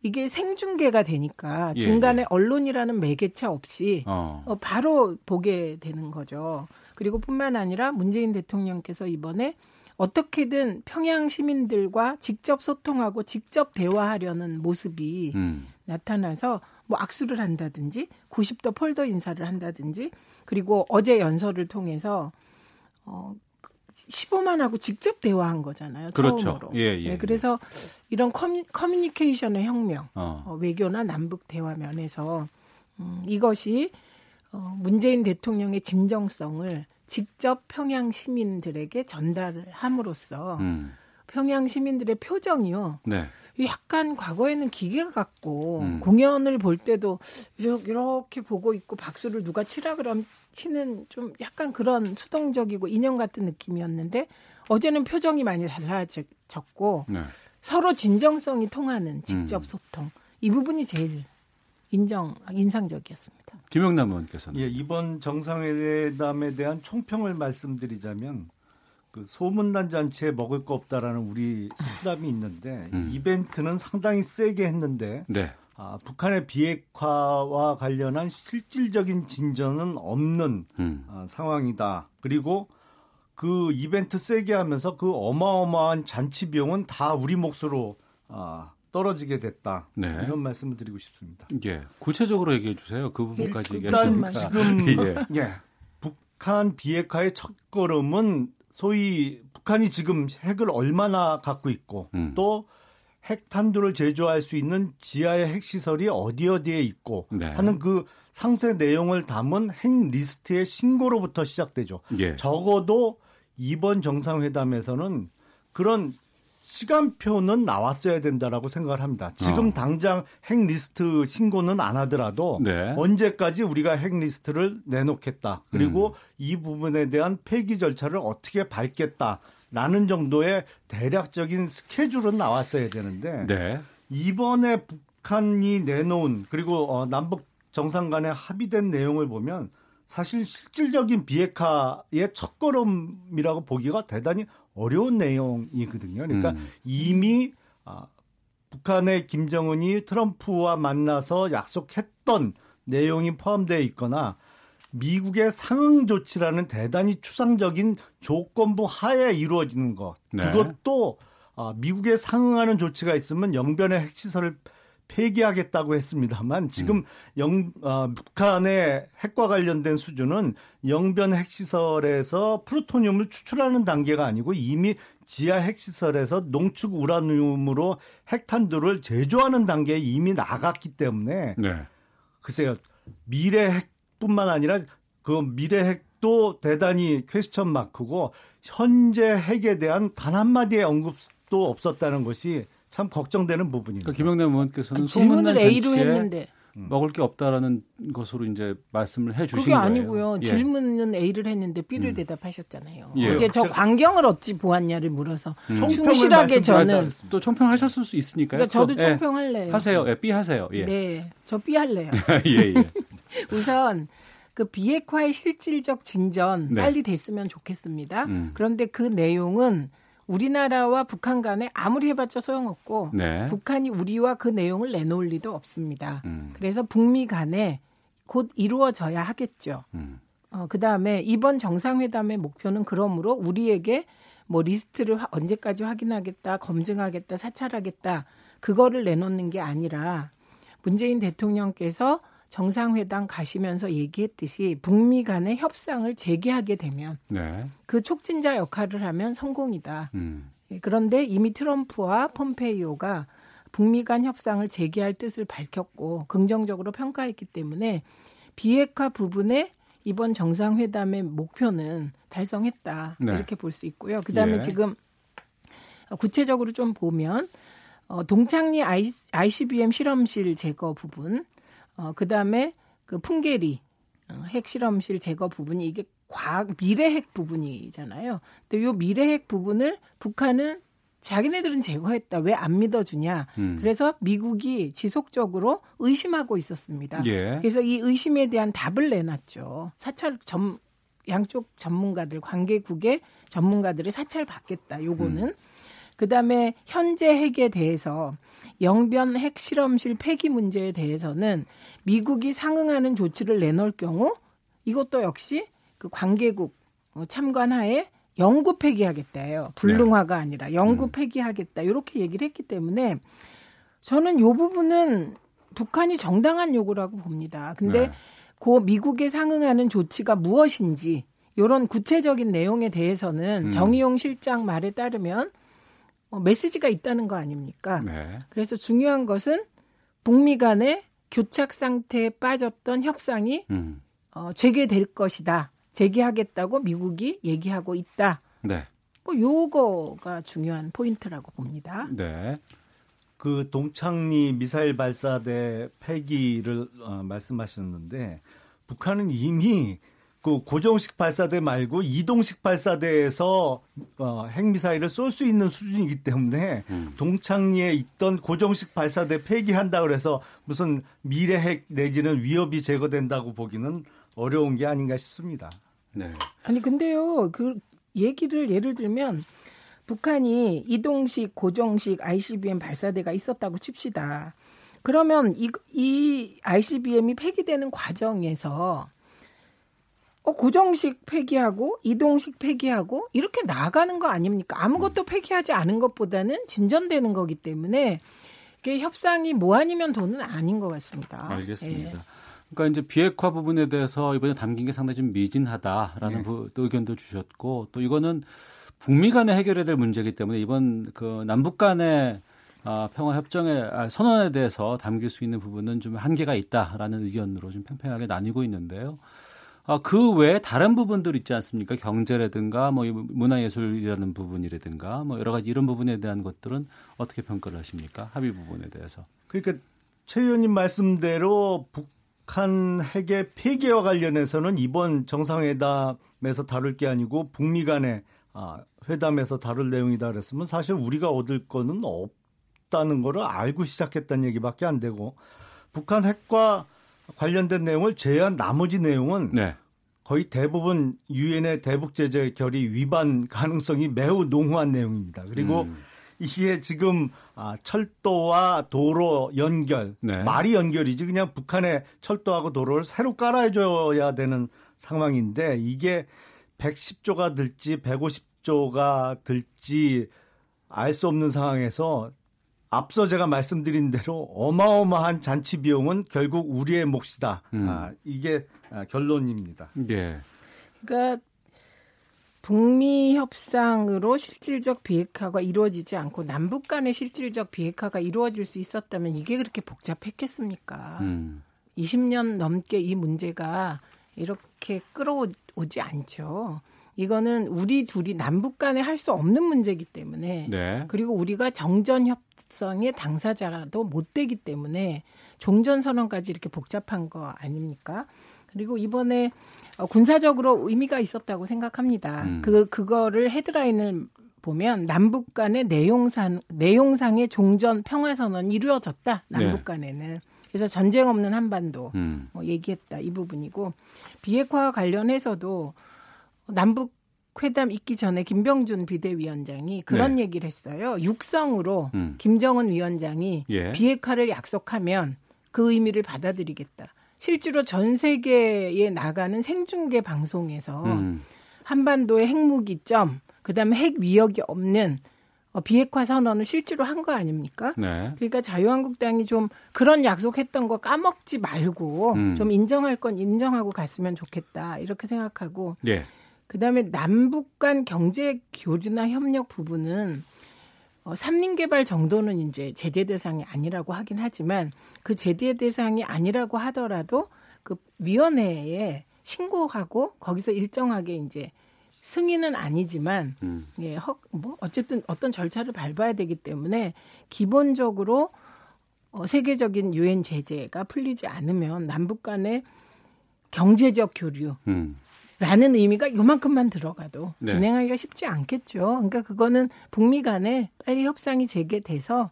이게 생중계가 되니까 예, 중간에 예. 언론이라는 매개체 없이 어. 어. 바로 보게 되는 거죠. 그리고 뿐만 아니라 문재인 대통령께서 이번에 어떻게든 평양 시민들과 직접 소통하고 직접 대화하려는 모습이 음. 나타나서 뭐 악수를 한다든지 90도 폴더 인사를 한다든지 그리고 어제 연설을 통해서 어 15만하고 직접 대화한 거잖아요. 그렇죠. 처음으로. 예, 예, 네, 그래서 이런 커뮤, 커뮤 니케이션의 혁명, 어. 어, 외교나 남북 대화 면에서 음, 이것이 어, 문재인 대통령의 진정성을 직접 평양 시민들에게 전달을 함으로써 음. 평양 시민들의 표정이요. 네. 약간 과거에는 기계 같고 음. 공연을 볼 때도 이렇게 보고 있고 박수를 누가 치라 그러면 치는 좀 약간 그런 수동적이고 인형 같은 느낌이었는데 어제는 표정이 많이 달라졌고 네. 서로 진정성이 통하는 직접 음. 소통 이 부분이 제일 인정 인상적이었습니다. 김영남 의원께서는 예, 이번 정상회담에 대한 총평을 말씀드리자면 그 소문난 잔치에 먹을 거 없다라는 우리 수담이 있는데 음. 이벤트는 상당히 세게 했는데 네. 아, 북한의 비핵화와 관련한 실질적인 진전은 없는 음. 아, 상황이다. 그리고 그 이벤트 세게 하면서 그 어마어마한 잔치 비용은 다 우리 몫으로 아, 떨어지게 됐다. 네. 이런 말씀을 드리고 싶습니다. 예. 구체적으로 얘기해 주세요. 그 부분까지 일단 지금 예. 예. 북한 비핵화의 첫 걸음은 소위 북한이 지금 핵을 얼마나 갖고 있고 음. 또 핵탄두를 제조할 수 있는 지하의 핵시설이 어디 어디에 있고 네. 하는 그 상세 내용을 담은 핵 리스트의 신고로부터 시작되죠. 예. 적어도 이번 정상회담에서는 그런 시간표는 나왔어야 된다라고 생각을 합니다. 지금 어. 당장 핵 리스트 신고는 안 하더라도 네. 언제까지 우리가 핵 리스트를 내놓겠다. 그리고 음. 이 부분에 대한 폐기 절차를 어떻게 밟겠다라는 정도의 대략적인 스케줄은 나왔어야 되는데 네. 이번에 북한이 내놓은 그리고 어, 남북 정상 간에 합의된 내용을 보면 사실 실질적인 비핵화의 첫걸음이라고 보기가 대단히 어려운 내용이거든요. 그러니까 음. 이미 아, 북한의 김정은이 트럼프와 만나서 약속했던 내용이 포함되어 있거나 미국의 상응 조치라는 대단히 추상적인 조건부 하에 이루어지는 것. 네. 그것도 아, 미국에 상응하는 조치가 있으면 영변의 핵시설을 폐기하겠다고 했습니다만 지금 음. 영 어, 북한의 핵과 관련된 수준은 영변 핵시설에서 플루토늄을 추출하는 단계가 아니고 이미 지하 핵시설에서 농축 우라늄으로 핵탄두를 제조하는 단계에 이미 나갔기 때문에 네. 글쎄요 미래 핵뿐만 아니라 그 미래 핵 핵도 대단히 퀘스천 마크고 현재 핵에 대한 단 한마디의 언급도 없었다는 것이 참 걱정되는 부분입니다. 그러니까 김영남 의원께서는 질문을 A로 했는데 음. 먹을 게 없다라는 것으로 이제 말씀을 해 주신 거예요. 그게 아니고요. 예. 질문은 A를 했는데 B를 음. 대답하셨잖아요. 예. 이제 저 광경을 어찌 보았냐를 물어서 음. 충실하게 저는 또 총평하셨을 수 있으니까요. 그러니까 저도 또, 예. 총평할래요. 예. 하세요. 예, B 하세요. 예. 네, 저 B 할래요. 예, 예. 우선 그 비핵화의 실질적 진전 네. 빨리 됐으면 좋겠습니다. 음. 그런데 그 내용은 우리나라와 북한 간에 아무리 해봤자 소용없고 네. 북한이 우리와 그 내용을 내놓을 리도 없습니다. 음. 그래서 북미 간에 곧 이루어져야 하겠죠. 음. 어, 그 다음에 이번 정상회담의 목표는 그러므로 우리에게 뭐 리스트를 화, 언제까지 확인하겠다, 검증하겠다, 사찰하겠다, 그거를 내놓는 게 아니라 문재인 대통령께서 정상회담 가시면서 얘기했듯이 북미 간의 협상을 재개하게 되면 네. 그 촉진자 역할을 하면 성공이다. 음. 예, 그런데 이미 트럼프와 폼페이오가 북미 간 협상을 재개할 뜻을 밝혔고 긍정적으로 평가했기 때문에 비핵화 부분에 이번 정상회담의 목표는 달성했다. 네. 이렇게 볼 수 있고요. 그다음에 예. 지금 구체적으로 좀 보면 어, 동창리 ICBM 실험실 제거 부분 어, 그 다음에 그 풍계리 어, 핵실험실 제거 부분이 이게 과학 미래 핵 부분이잖아요. 근데 요 미래 핵 부분을 북한은 자기네들은 제거했다. 왜 안 믿어주냐. 음. 그래서 미국이 지속적으로 의심하고 있었습니다. 예. 그래서 이 의심에 대한 답을 내놨죠. 사찰 전 양쪽 전문가들 관계국의 전문가들이 사찰 받겠다. 요거는 음. 그다음에 현재 핵에 대해서 영변 핵 실험실 폐기 문제에 대해서는 미국이 상응하는 조치를 내놓을 경우 이것도 역시 그 관계국 어, 참관하에 영구 폐기하겠다예요. 불능화가 아니라 영구 음. 폐기하겠다. 이렇게 얘기를 했기 때문에 저는 요 부분은 북한이 정당한 요구라고 봅니다. 근데 네. 그 미국에 상응하는 조치가 무엇인지 이런 구체적인 내용에 대해서는 음. 정의용 실장 말에 따르면 어, 메시지가 있다는 거 아닙니까? 네. 그래서 중요한 것은 북미 간의 교착 상태에 빠졌던 협상이 음. 어, 재개될 것이다. 재개하겠다고 미국이 얘기하고 있다. 네. 뭐 요거가 중요한 포인트라고 봅니다. 네. 그 동창리 미사일 발사대 폐기를 어, 말씀하셨는데 북한은 이미 그 고정식 발사대 말고 이동식 발사대에서 어, 핵미사일을 쏠 수 있는 수준이기 때문에 음. 동창리에 있던 고정식 발사대 폐기한다 그래서 무슨 미래 핵 내지는 위협이 제거된다고 보기는 어려운 게 아닌가 싶습니다. 네. 아니 근데요 그 얘기를 예를 들면 북한이 이동식 고정식 ICBM 발사대가 있었다고 칩시다. 그러면 이, 이 ICBM이 폐기되는 과정에서 어, 고정식 폐기하고 이동식 폐기하고 이렇게 나가는 거 아닙니까? 아무것도 폐기하지 않은 것보다는 진전되는 거기 때문에 이게 협상이 뭐 아니면 돈은 아닌 것 같습니다. 알겠습니다. 예. 그러니까 이제 비핵화 부분에 대해서 이번에 담긴 게 상당히 좀 미진하다라는 네. 부, 또 의견도 주셨고 또 이거는 북미 간에 해결해야 될 문제이기 때문에 이번 그 남북 간의 아, 평화 협정의 아, 선언에 대해서 담길 수 있는 부분은 좀 한계가 있다라는 의견으로 좀 팽팽하게 나뉘고 있는데요. 아, 그 외에 다른 부분들 있지 않습니까? 경제라든가 뭐 문화예술이라는 부분이라든가 뭐 여러 가지 이런 부분에 대한 것들은 어떻게 평가를 하십니까? 합의 부분에 대해서. 그러니까 최 의원님 말씀대로 북한 핵의 폐기와 관련해서는 이번 정상회담에서 다룰 게 아니고 북미 간의 아, 회담에서 다룰 내용이다 그랬으면 사실 우리가 얻을 거는 없다는 거를 알고 시작했다는 얘기밖에 안 되고 북한 핵과 관련된 내용을 제외한 나머지 내용은 네. 거의 대부분 유엔의 대북 제재 결의 위반 가능성이 매우 농후한 내용입니다. 그리고 음. 이게 지금 아, 철도와 도로 연결, 네. 말이 연결이지 그냥 북한의 철도하고 도로를 새로 깔아줘야 되는 상황인데 이게 110조가 들지 150조가 들지 알 수 없는 상황에서 앞서 제가 말씀드린 대로 어마어마한 잔치 비용은 결국 우리의 몫이다. 음. 아, 이게 아, 결론입니다. 예. 그러니까 북미 협상으로 실질적 비핵화가 이루어지지 않고 남북 간의 실질적 비핵화가 이루어질 수 있었다면 이게 그렇게 복잡했겠습니까? 음. 20년 넘게 이 문제가 이렇게 끌어올 오지 않죠. 이거는 우리 둘이 남북 간에 할 수 없는 문제이기 때문에 네. 그리고 우리가 정전 협상의 당사자도 못 되기 때문에 종전 선언까지 이렇게 복잡한 거 아닙니까? 그리고 이번에 어, 군사적으로 의미가 있었다고 생각합니다. 음. 그 그거를 헤드라인을 보면 남북 간의 내용상 내용상의 종전 평화 선언이 이루어졌다. 남북 네. 간에는. 네. 그래서 전쟁 없는 한반도 음. 뭐 얘기했다 이 부분이고 비핵화 관련해서도 남북 회담 있기 전에 김병준 비대위원장이 그런 네. 얘기를 했어요. 육성으로 음. 김정은 위원장이 예. 비핵화를 약속하면 그 의미를 받아들이겠다. 실제로 전 세계에 나가는 생중계 방송에서 음. 한반도의 핵무기점, 그다음에 핵 위력이 없는 어, 비핵화 선언을 실제로 한 거 아닙니까? 네. 그러니까 자유한국당이 좀 그런 약속했던 거 까먹지 말고 음. 좀 인정할 건 인정하고 갔으면 좋겠다 이렇게 생각하고. 예. 그다음에 남북 간 경제 교류나 협력 부분은 어, 삼림 개발 정도는 이제 제재 대상이 아니라고 하긴 하지만 그 제재 대상이 아니라고 하더라도 그 위원회에 신고하고 거기서 일정하게 이제 승인은 아니지만 음. 예, 헉, 뭐 어쨌든 어떤 절차를 밟아야 되기 때문에 기본적으로 어, 세계적인 유엔 제재가 풀리지 않으면 남북 간의 경제적 교류 음. 라는 의미가 요만큼만 들어가도 네. 진행하기가 쉽지 않겠죠. 그러니까 그거는 북미 간에 빨리 협상이 재개돼서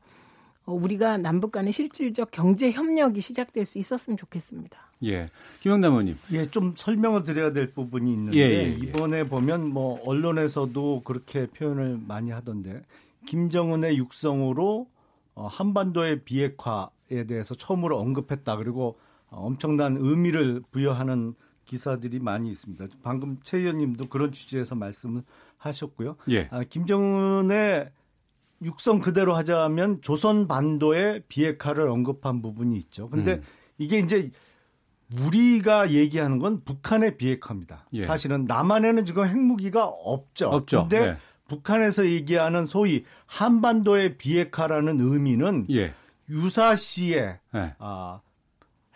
어, 우리가 남북 간의 실질적 경제 협력이 시작될 수 있었으면 좋겠습니다. 예. 김영남 의원님. 예, 좀 설명을 드려야 될 부분이 있는데 예, 예, 예. 이번에 보면 뭐 언론에서도 그렇게 표현을 많이 하던데 김정은의 육성으로 어, 한반도의 비핵화에 대해서 처음으로 언급했다. 그리고 어, 엄청난 의미를 부여하는 기사들이 많이 있습니다. 방금 최 의원님도 그런 취지에서 말씀을 하셨고요. 예. 아, 김정은의 육성 그대로 하자면 조선 반도의 비핵화를 언급한 부분이 있죠. 근데 음. 이게 이제 우리가 얘기하는 건 북한의 비핵화입니다. 예. 사실은 남한에는 지금 핵무기가 없죠. 없죠. 근데 예. 북한에서 얘기하는 소위 한반도의 비핵화라는 의미는 예. 유사시에 예. 아,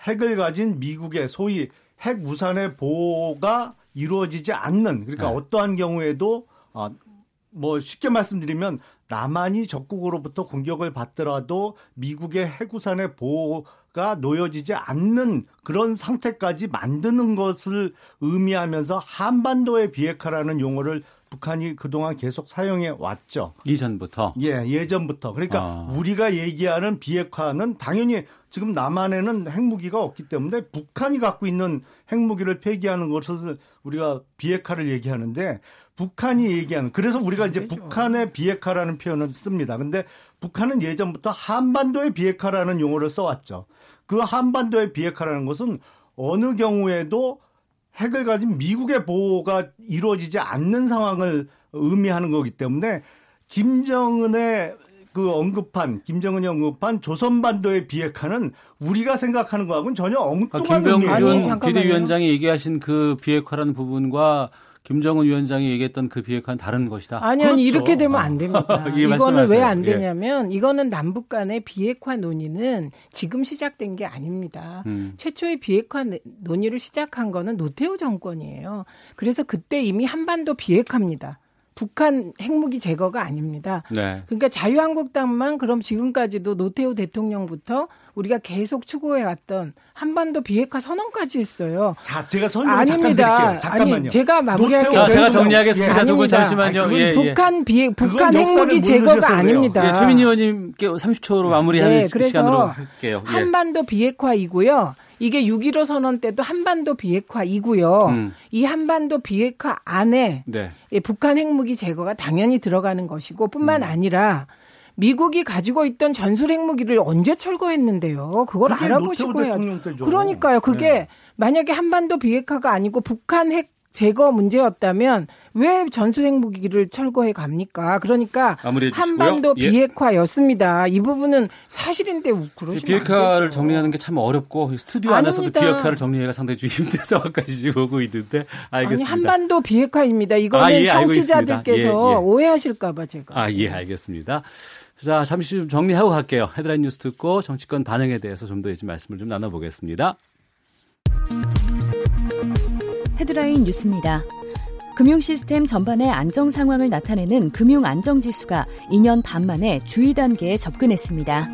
핵을 가진 미국의 소위 핵 우산의 보호가 이루어지지 않는 그러니까 네. 어떠한 경우에도 아, 뭐 쉽게 말씀드리면 남한이 적국으로부터 공격을 받더라도 미국의 핵우산의 보호가 놓여지지 않는 그런 상태까지 만드는 것을 의미하면서 한반도의 비핵화라는 용어를 북한이 그동안 계속 사용해 왔죠. 이전부터? 예, 예전부터. 그러니까 아. 우리가 얘기하는 비핵화는 당연히 지금 남한에는 핵무기가 없기 때문에 북한이 갖고 있는 핵무기를 폐기하는 것을 우리가 비핵화를 얘기하는데 북한이 얘기하는 그래서 우리가 이제 북한의 비핵화라는 표현을 씁니다. 근데 북한은 예전부터 한반도의 비핵화라는 용어를 써왔죠. 그 한반도의 비핵화라는 것은 어느 경우에도 핵을 가진 미국의 보호가 이루어지지 않는 상황을 의미하는 거기 때문에 김정은의 그 언급한 김정은이 언급한 조선반도의 비핵화는 우리가 생각하는 거하고는 전혀 엉뚱한 아, 김병준 비대위원장이 얘기하신 그 비핵화라는 부분과 김정은 위원장이 얘기했던 그 비핵화는 다른 것이다. 아니 아니 그렇죠. 이렇게 되면 안 됩니다. 예, 이거는 왜 안 되냐면 예. 이거는 남북 간의 비핵화 논의는 지금 시작된 게 아닙니다. 음. 최초의 비핵화 논의를 시작한 거는 노태우 정권이에요. 그래서 그때 이미 한반도 비핵화입니다. 북한 핵무기 제거가 아닙니다. 네. 그러니까 자유한국당만 그럼 지금까지도 노태우 대통령부터 우리가 계속 추구해 왔던 한반도 비핵화 선언까지 했어요. 자, 제가 설명 아닙니다. 잠깐 잠깐만요. 아니, 제가 마무리할게요. 제가 정리하겠습니다. 예, 두분 잠시만요. 아니, 예, 예. 북한 비 북한 핵무기 제거가 아닙니다. 예, 최민희 의원님께 30초로 마무리하는 네, 시간으로 할게요. 예. 한반도 비핵화이고요. 이게 6.15 선언 때도 한반도 비핵화이고요. 음. 이 한반도 비핵화 안에 네. 북한 핵무기 제거가 당연히 들어가는 것이고 뿐만 음. 아니라 미국이 가지고 있던 전술 핵무기를 언제 철거했는데요? 그걸 알아보시고 해야죠. 그러니까요. 그게 네. 만약에 한반도 비핵화가 아니고 북한 핵 제거 문제였다면 왜 전술 핵무기를 철거해 갑니까? 그러니까 한반도 예. 비핵화였습니다. 이 부분은 사실인데 그러시면 비핵화를 정리하는 게 참 어렵고 스튜디오 아닙니다. 안에서도 비핵화를 정리하기가 상당히 좀 힘든 상황까지 보고 있는데 알겠습니다. 아니 한반도 비핵화입니다. 이거는 아, 예, 청취자들께서 예, 예. 오해하실까봐 제가. 아 예 알겠습니다. 자 잠시 좀 정리하고 갈게요. 헤드라인 뉴스 듣고 정치권 반응에 대해서 좀 더 말씀을 좀 나눠보겠습니다. 헤드라인 뉴스입니다. 금융 시스템 전반의 안정 상황을 나타내는 금융 안정 지수가 2년 반 만에 주의 단계에 접근했습니다.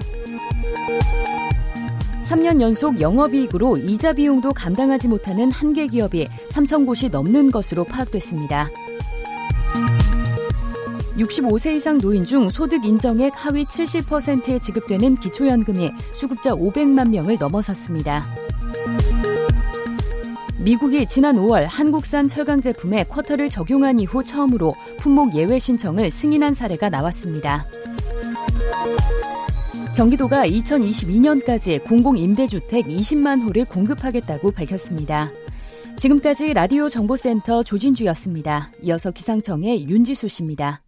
3년 연속 영업이익으로 이자 비용도 감당하지 못하는 한계 기업이 3천 곳이 넘는 것으로 파악됐습니다. 65세 이상 노인 중 소득 인정액 하위 70%에 지급되는 기초연금이 수급자 500만 명을 넘어섰습니다. 미국이 지난 5월 한국산 철강 제품에 쿼터를 적용한 이후 처음으로 품목 예외 신청을 승인한 사례가 나왔습니다. 경기도가 2022년까지 공공임대주택 20만 호를 공급하겠다고 밝혔습니다. 지금까지 라디오 정보센터 조진주였습니다. 이어서 기상청의 윤지수 씨입니다.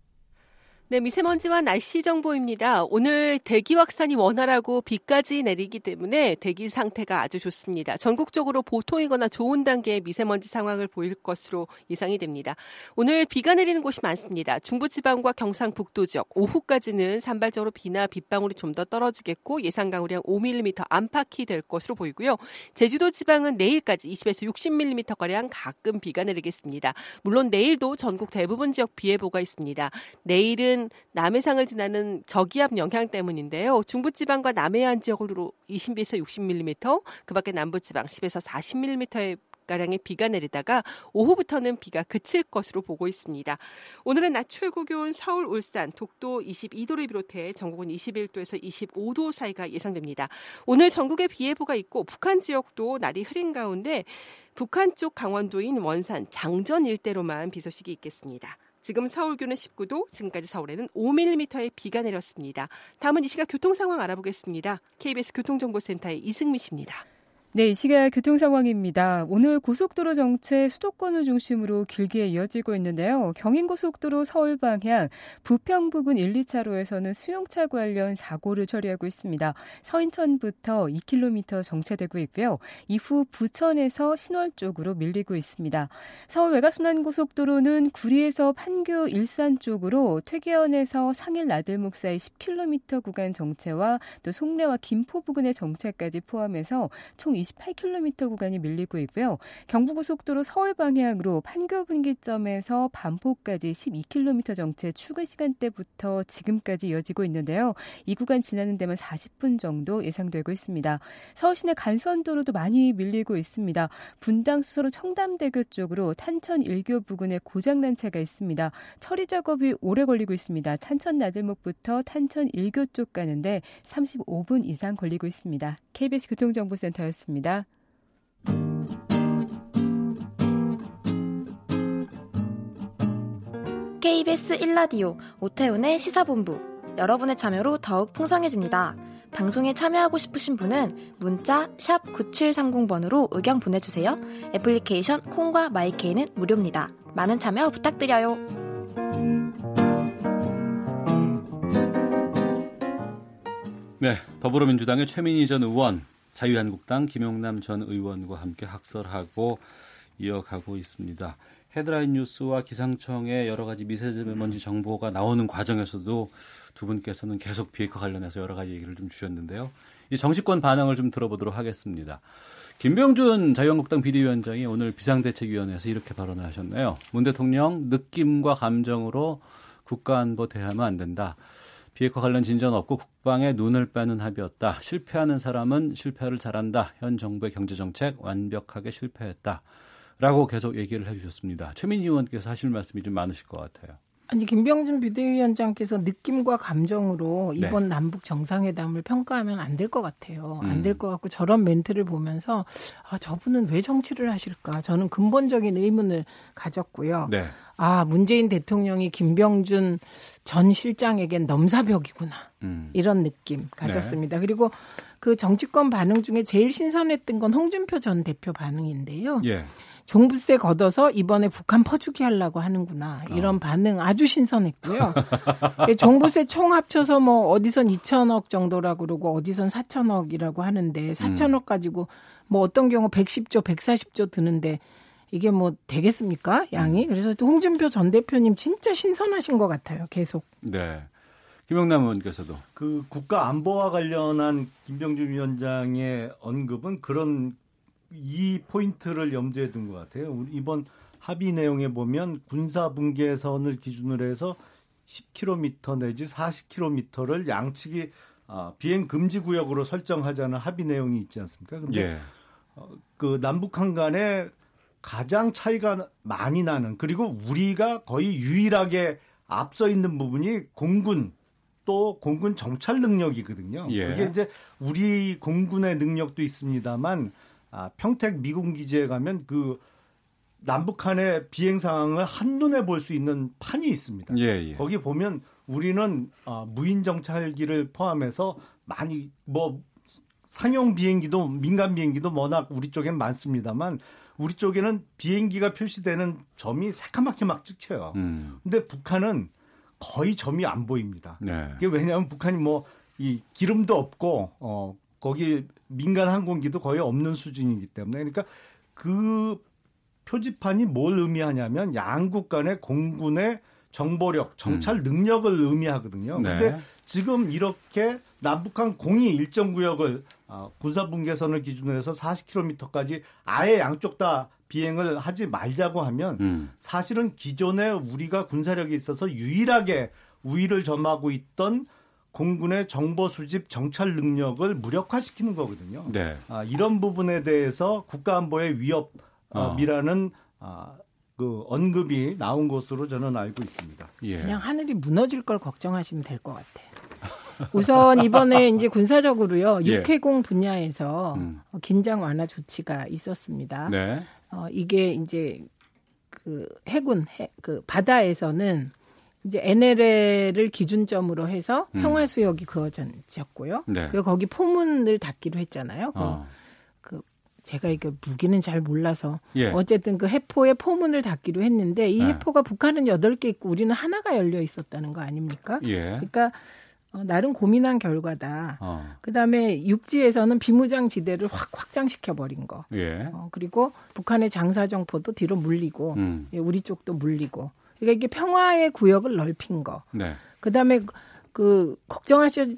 네, 미세먼지와 날씨 정보입니다. 오늘 대기 확산이 원활하고 비까지 내리기 때문에 대기 상태가 아주 좋습니다. 전국적으로 보통이거나 좋은 단계의 미세먼지 상황을 보일 것으로 예상이 됩니다. 오늘 비가 내리는 곳이 많습니다. 중부지방과 경상북도 지역 오후까지는 산발적으로 비나 빗방울이 좀 더 떨어지겠고 예상 강우량 5mm 안팎이 될 것으로 보이고요. 제주도 지방은 내일까지 20에서 60mm 가량 가끔 비가 내리겠습니다. 물론 내일도 전국 대부분 지역 비 예보가 있습니다. 내일은 남해상을 지나는 저기압 영향 때문인데요. 중부지방과 남해안 지역으로 20에서 60mm, 그밖에 남부지방 10에서 40mm의 가량의 비가 내리다가 오후부터는 비가 그칠 것으로 보고 있습니다. 오늘은 낮 최고 기온 서울, 울산, 독도 22도를 비롯해 전국은 21도에서 25도 사이가 예상됩니다. 오늘 전국에 비 예보가 있고 북한 지역도 날이 흐린 가운데 북한 쪽 강원도인 원산, 장전 일대로만 비 소식이 있겠습니다. 지금 서울 기온은 19도, 지금까지 서울에는 5mm의 비가 내렸습니다. 다음은 이 시각 교통 상황 알아보겠습니다. KBS 교통정보센터의 이승미 씨입니다. 네, 이 시각 교통 상황입니다. 오늘 고속도로 정체 수도권을 중심으로 길게 이어지고 있는데요. 경인고속도로 서울 방향 부평 부근 1, 2차로에서는 수용차 관련 사고를 처리하고 있습니다. 서인천부터 2km 정체되고 있고요. 이후 부천에서 신월 쪽으로 밀리고 있습니다. 서울 외곽순환고속도로는 구리에서 판교 일산 쪽으로 퇴계원에서 상일 나들목 사이 10km 구간 정체와 또 송내와 김포 부근의 정체까지 포함해서 총 28km 구간이 밀리고 있고요. 경부고속도로 서울 방향으로 판교 분기점에서 반포까지 12km 정체 출근 시간대부터 지금까지 이어지고 있는데요. 이 구간 지나는 데만 40분 정도 예상되고 있습니다. 서울 시내 간선도로도 많이 밀리고 있습니다. 분당 수서로 청담대교 쪽으로 탄천 일교 부근에 고장난 차가 있습니다. 처리 작업이 오래 걸리고 있습니다. 탄천 나들목부터 탄천 일교 쪽 가는데 35분 이상 걸리고 있습니다. KBS 교통정보센터였습니다. 있습니다. KBS 1라디오 오태훈의 시사본부 여러분의 참여로 더욱 풍성해집니다. 방송에 참여하고 싶으신 분은 문자 9730번으로 의견 보내주세요. 애플리케이션 콩과 마이케이는 무료입니다. 많은 참여 부탁드려요. 네, 더불어민주당의 최민희 전 의원 자유한국당 김용남 전 의원과 함께 학설하고 이어가고 있습니다. 헤드라인 뉴스와 기상청의 여러 가지 미세먼지 정보가 나오는 과정에서도 두 분께서는 계속 비핵화 관련해서 여러 가지 얘기를 좀 주셨는데요. 이 정치권 반응을 좀 들어보도록 하겠습니다. 김병준 자유한국당 비대위원장이 오늘 비상대책위원회에서 이렇게 발언을 하셨네요. 문 대통령 느낌과 감정으로 국가안보 대하면 안 된다. 비핵화 관련 진전 없고 국방에 눈을 빼는 합의였다. 실패하는 사람은 실패를 잘한다. 현 정부의 경제 정책 완벽하게 실패했다. 라고 계속 얘기를 해주셨습니다. 최민희 의원께서 하실 말씀이 좀 많으실 것 같아요. 아니 김병준 비대위원장께서 느낌과 감정으로 네. 이번 네. 남북 정상회담을 평가하면 안 될 것 같아요. 음. 안될 것 같고 저런 멘트를 보면서 아 저분은 왜 정치를 하실까? 저는 근본적인 의문을 가졌고요. 네. 아 문재인 대통령이 김병준 전 실장에겐 넘사벽이구나 음. 이런 느낌 가졌습니다. 네. 그리고 그 정치권 반응 중에 제일 신선했던 건 홍준표 전 대표 반응인데요. 예. 종부세 걷어서 이번에 북한 퍼주기 하려고 하는구나. 이런 어. 반응 아주 신선했고요. 예, 종부세 총 합쳐서 뭐 어디선 2천억 정도라고 그러고 어디선 4천억이라고 하는데 4천억 음. 가지고 뭐 어떤 경우 110조, 140조 드는데 이게 뭐 되겠습니까? 양이? 음. 그래서 홍준표 전 대표님 진짜 신선하신 것 같아요. 계속. 네. 김영남 의원께서도 그 국가 안보와 관련한 김병준 위원장의 언급은 그런 이 포인트를 염두에 둔 것 같아요. 이번 합의 내용에 보면 군사 분계선을 기준으로 해서 10km 내지 40km를 양측이 아, 비행 금지 구역으로 설정하자는 합의 내용이 있지 않습니까? 근데 예. 어, 그 남북한 간에 가장 차이가 많이 나는 그리고 우리가 거의 유일하게 앞서 있는 부분이 공군 또 공군 정찰 능력이거든요. 예. 그게 이제 우리 공군의 능력도 있습니다만 아, 평택 미군 기지에 가면 그 남북한의 비행 상황을 한눈에 볼 수 있는 판이 있습니다. 예, 예. 거기 보면 우리는 어, 무인 정찰기를 포함해서 많이 뭐 상용 비행기도 민간 비행기도 워낙 우리 쪽엔 많습니다만 우리 쪽에는 비행기가 표시되는 점이 새까맣게 막 찍혀요. 음. 근데 북한은 거의 점이 안 보입니다. 네. 그게 왜냐하면 북한이 뭐 이 기름도 없고 어 거기 민간 항공기도 거의 없는 수준이기 때문에 그러니까 그 표지판이 뭘 의미하냐면 양국 간의 공군의 정보력, 정찰 음. 능력을 의미하거든요. 네. 근데 지금 이렇게 남북한 공이 일정 구역을 어, 군사 분계선을 기준으로 해서 40km까지 아예 양쪽 다 비행을 하지 말자고 하면 음. 사실은 기존에 우리가 군사력이 있어서 유일하게 우위를 점하고 있던 공군의 정보 수집 정찰 능력을 무력화시키는 거거든요. 네. 아, 이런 부분에 대해서 국가안보의 위협 어. 미라는 아, 그 언급이 나온 것으로 저는 알고 있습니다. 예. 그냥 하늘이 무너질 걸 걱정하시면 될 것 같아요. 우선 이번에 이제 군사적으로요 예. 육해공 분야에서 음. 긴장 완화 조치가 있었습니다. 네. 어, 이게 이제 그 해군 해, 그 바다에서는 이제 NLL을 기준점으로 해서 음. 평화 수역이 그어졌고요. 네. 그리고 거기 포문을 닫기로 했잖아요. 어. 제가 이게 무기는 잘 몰라서 예. 어쨌든 그 해포의 포문을 닫기로 했는데 이 네. 해포가 북한은 여덟 개 있고 우리는 하나가 열려 있었다는 거 아닙니까? 예. 그러니까 어, 나름 고민한 결과다. 어. 그다음에 육지에서는 비무장 지대를 확 확장시켜 버린 거. 예. 어, 그리고 북한의 장사 정포도 뒤로 물리고 음. 예, 우리 쪽도 물리고. 그러니까 이게 평화의 구역을 넓힌 거. 네. 그다음에 그 걱정하시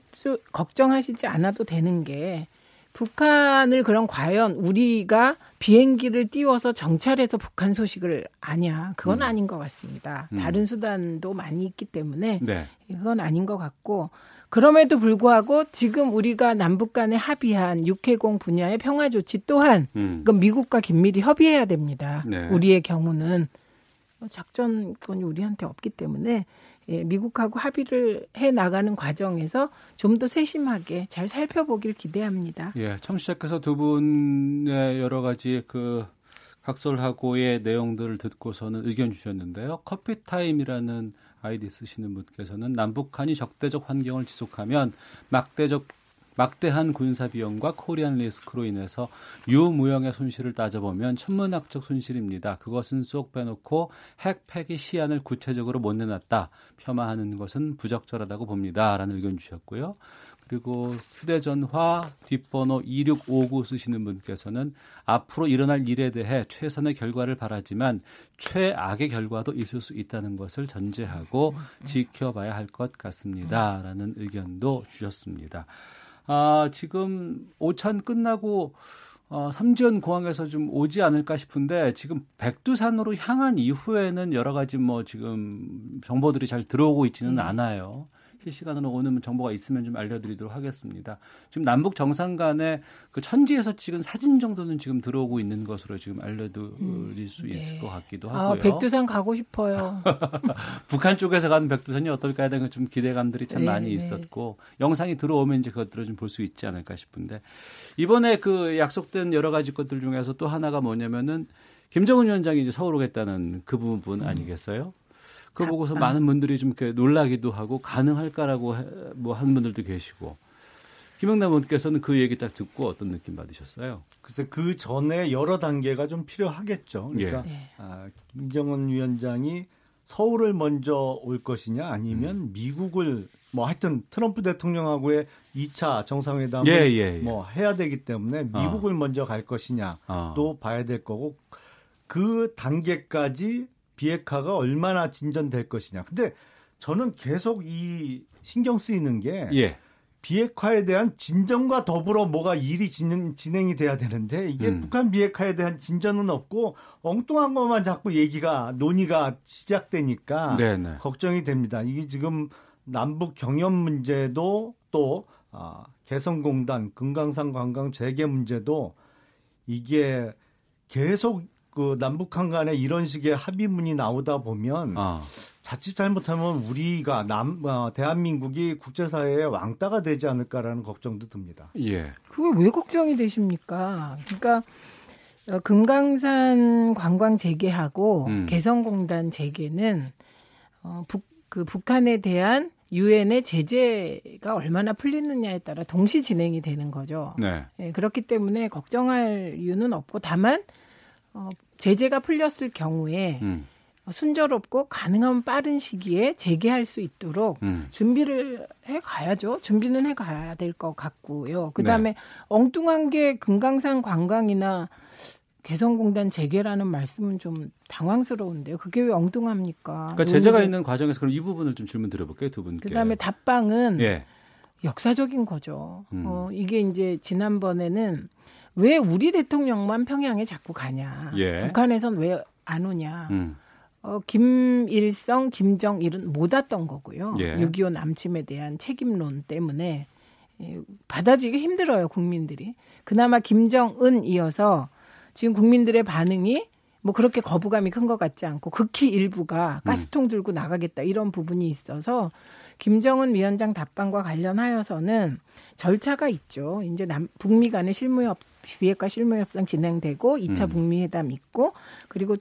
걱정하시지 않아도 되는 게 북한을 그럼 과연 우리가 비행기를 띄워서 정찰해서 북한 소식을 아냐 그건 음. 아닌 것 같습니다. 음. 다른 수단도 많이 있기 때문에 네. 그건 아닌 것 같고 그럼에도 불구하고 지금 우리가 남북 간에 합의한 육해공 분야의 평화 조치 또한 음. 그건 미국과 긴밀히 협의해야 됩니다. 네. 우리의 경우는 작전권이 우리한테 없기 때문에 예, 미국하고 합의를 해 나가는 과정에서 좀 더 세심하게 잘 살펴보길 기대합니다. 예, 청취자께서 두 분의 여러 가지 그 각설하고의 내용들을 듣고서는 의견 주셨는데요. 커피 타임이라는 아이디 쓰시는 분께서는 남북한이 적대적 환경을 지속하면 막대적 막대한 군사 비용과 코리안 리스크로 인해서 유무형의 손실을 따져보면 천문학적 손실입니다. 그것은 쏙 빼놓고 핵 폐기 시안을 구체적으로 못 내놨다. 폄하하는 것은 부적절하다고 봅니다. 라는 의견 주셨고요. 그리고 휴대전화 뒷번호 2659 쓰시는 분께서는 앞으로 일어날 일에 대해 최선의 결과를 바라지만 최악의 결과도 있을 수 있다는 것을 전제하고 지켜봐야 할 것 같습니다. 라는 의견도 주셨습니다. 아, 지금 오찬 끝나고 어, 삼지연 공항에서 좀 오지 않을까 싶은데 지금 백두산으로 향한 이후에는 여러 가지 뭐 지금 정보들이 잘 들어오고 있지는 네. 않아요. 실시간으로 오는 정보가 있으면 좀 알려드리도록 하겠습니다. 지금 남북 정상 간의 그 천지에서 찍은 사진 정도는 지금 들어오고 있는 것으로 지금 알려드릴 음, 수 네. 있을 것 같기도 아, 하고요. 아, 백두산 가고 싶어요. 북한 쪽에서 가는 백두산이 어떨까에 대한 좀 기대감들이 참 네, 많이 네. 있었고 영상이 들어오면 이제 그것들을 좀 볼 수 있지 않을까 싶은데 이번에 그 약속된 여러 가지 것들 중에서 또 하나가 뭐냐면은 김정은 위원장이 이제 서울 오겠다는 그 부분 음. 아니겠어요? 그거 보고서 아, 많은 분들이 좀 이렇게 놀라기도 하고 가능할까라고 뭐 하는 분들도 계시고 김영남 의원께서는 그 얘기 딱 듣고 어떤 느낌 받으셨어요? 글쎄 그 전에 여러 단계가 좀 필요하겠죠. 그러니까 예. 네. 아, 김정은 위원장이 서울을 먼저 올 것이냐 아니면 음. 미국을 뭐 하여튼 트럼프 대통령하고의 2차 정상회담을 예, 예, 예. 뭐 해야 되기 때문에 미국을 어. 먼저 갈 것이냐 어. 또 봐야 될 거고 그 단계까지 비핵화가 얼마나 진전될 것이냐. 근데 저는 계속 이 신경 쓰이는 게 예. 비핵화에 대한 진전과 더불어 뭐가 일이 진행, 진행이 돼야 되는데 이게 음. 북한 비핵화에 대한 진전은 없고 엉뚱한 것만 자꾸 얘기가 논의가 시작되니까 네네. 네. 걱정이 됩니다. 이게 지금 남북 경협 문제도 또 아, 개성공단 금강산 관광 재개 문제도 이게 계속 그 남북한 간에 이런 식의 합의문이 나오다 보면 아. 자칫 잘못하면 우리가 남 어, 대한민국이 국제사회의 왕따가 되지 않을까라는 걱정도 듭니다. 예. 그게 왜 걱정이 되십니까? 그러니까 어, 금강산 관광 재개하고 음. 개성공단 재개는 어, 북, 그 북한에 대한 유엔의 제재가 얼마나 풀리느냐에 따라 동시 진행이 되는 거죠. 네. 예, 그렇기 때문에 걱정할 이유는 없고 다만 어, 제재가 풀렸을 경우에 음. 순조롭고 가능한 빠른 시기에 재개할 수 있도록 음. 준비를 해 가야죠. 준비는 해 가야 될 것 같고요. 그다음에 네. 엉뚱한 게 금강산 관광이나 개성공단 재개라는 말씀은 좀 당황스러운데요. 그게 왜 엉뚱합니까? 그러니까 제재가 있는 과정에서 그럼 이 부분을 좀 질문 드려볼게요, 두 분께. 그다음에 답방은 예. 역사적인 거죠. 음. 어, 이게 이제 지난번에는 왜 우리 대통령만 평양에 자꾸 가냐? 예. 북한에선 왜 안 오냐? 음. 어, 김일성, 김정일은 못 왔던 거고요. 예. 6.25 남침에 대한 책임론 때문에 예, 받아들이기 힘들어요, 국민들이. 그나마 김정은 이어서 지금 국민들의 반응이 뭐 그렇게 거부감이 큰 것 같지 않고 극히 일부가 음. 가스통 들고 나가겠다 이런 부분이 있어서 김정은 위원장 답방과 관련하여서는 절차가 있죠. 이제 남, 북미 간의 실무협 비핵화 실무 협상 진행되고 2차 음. 북미 회담 있고 그리고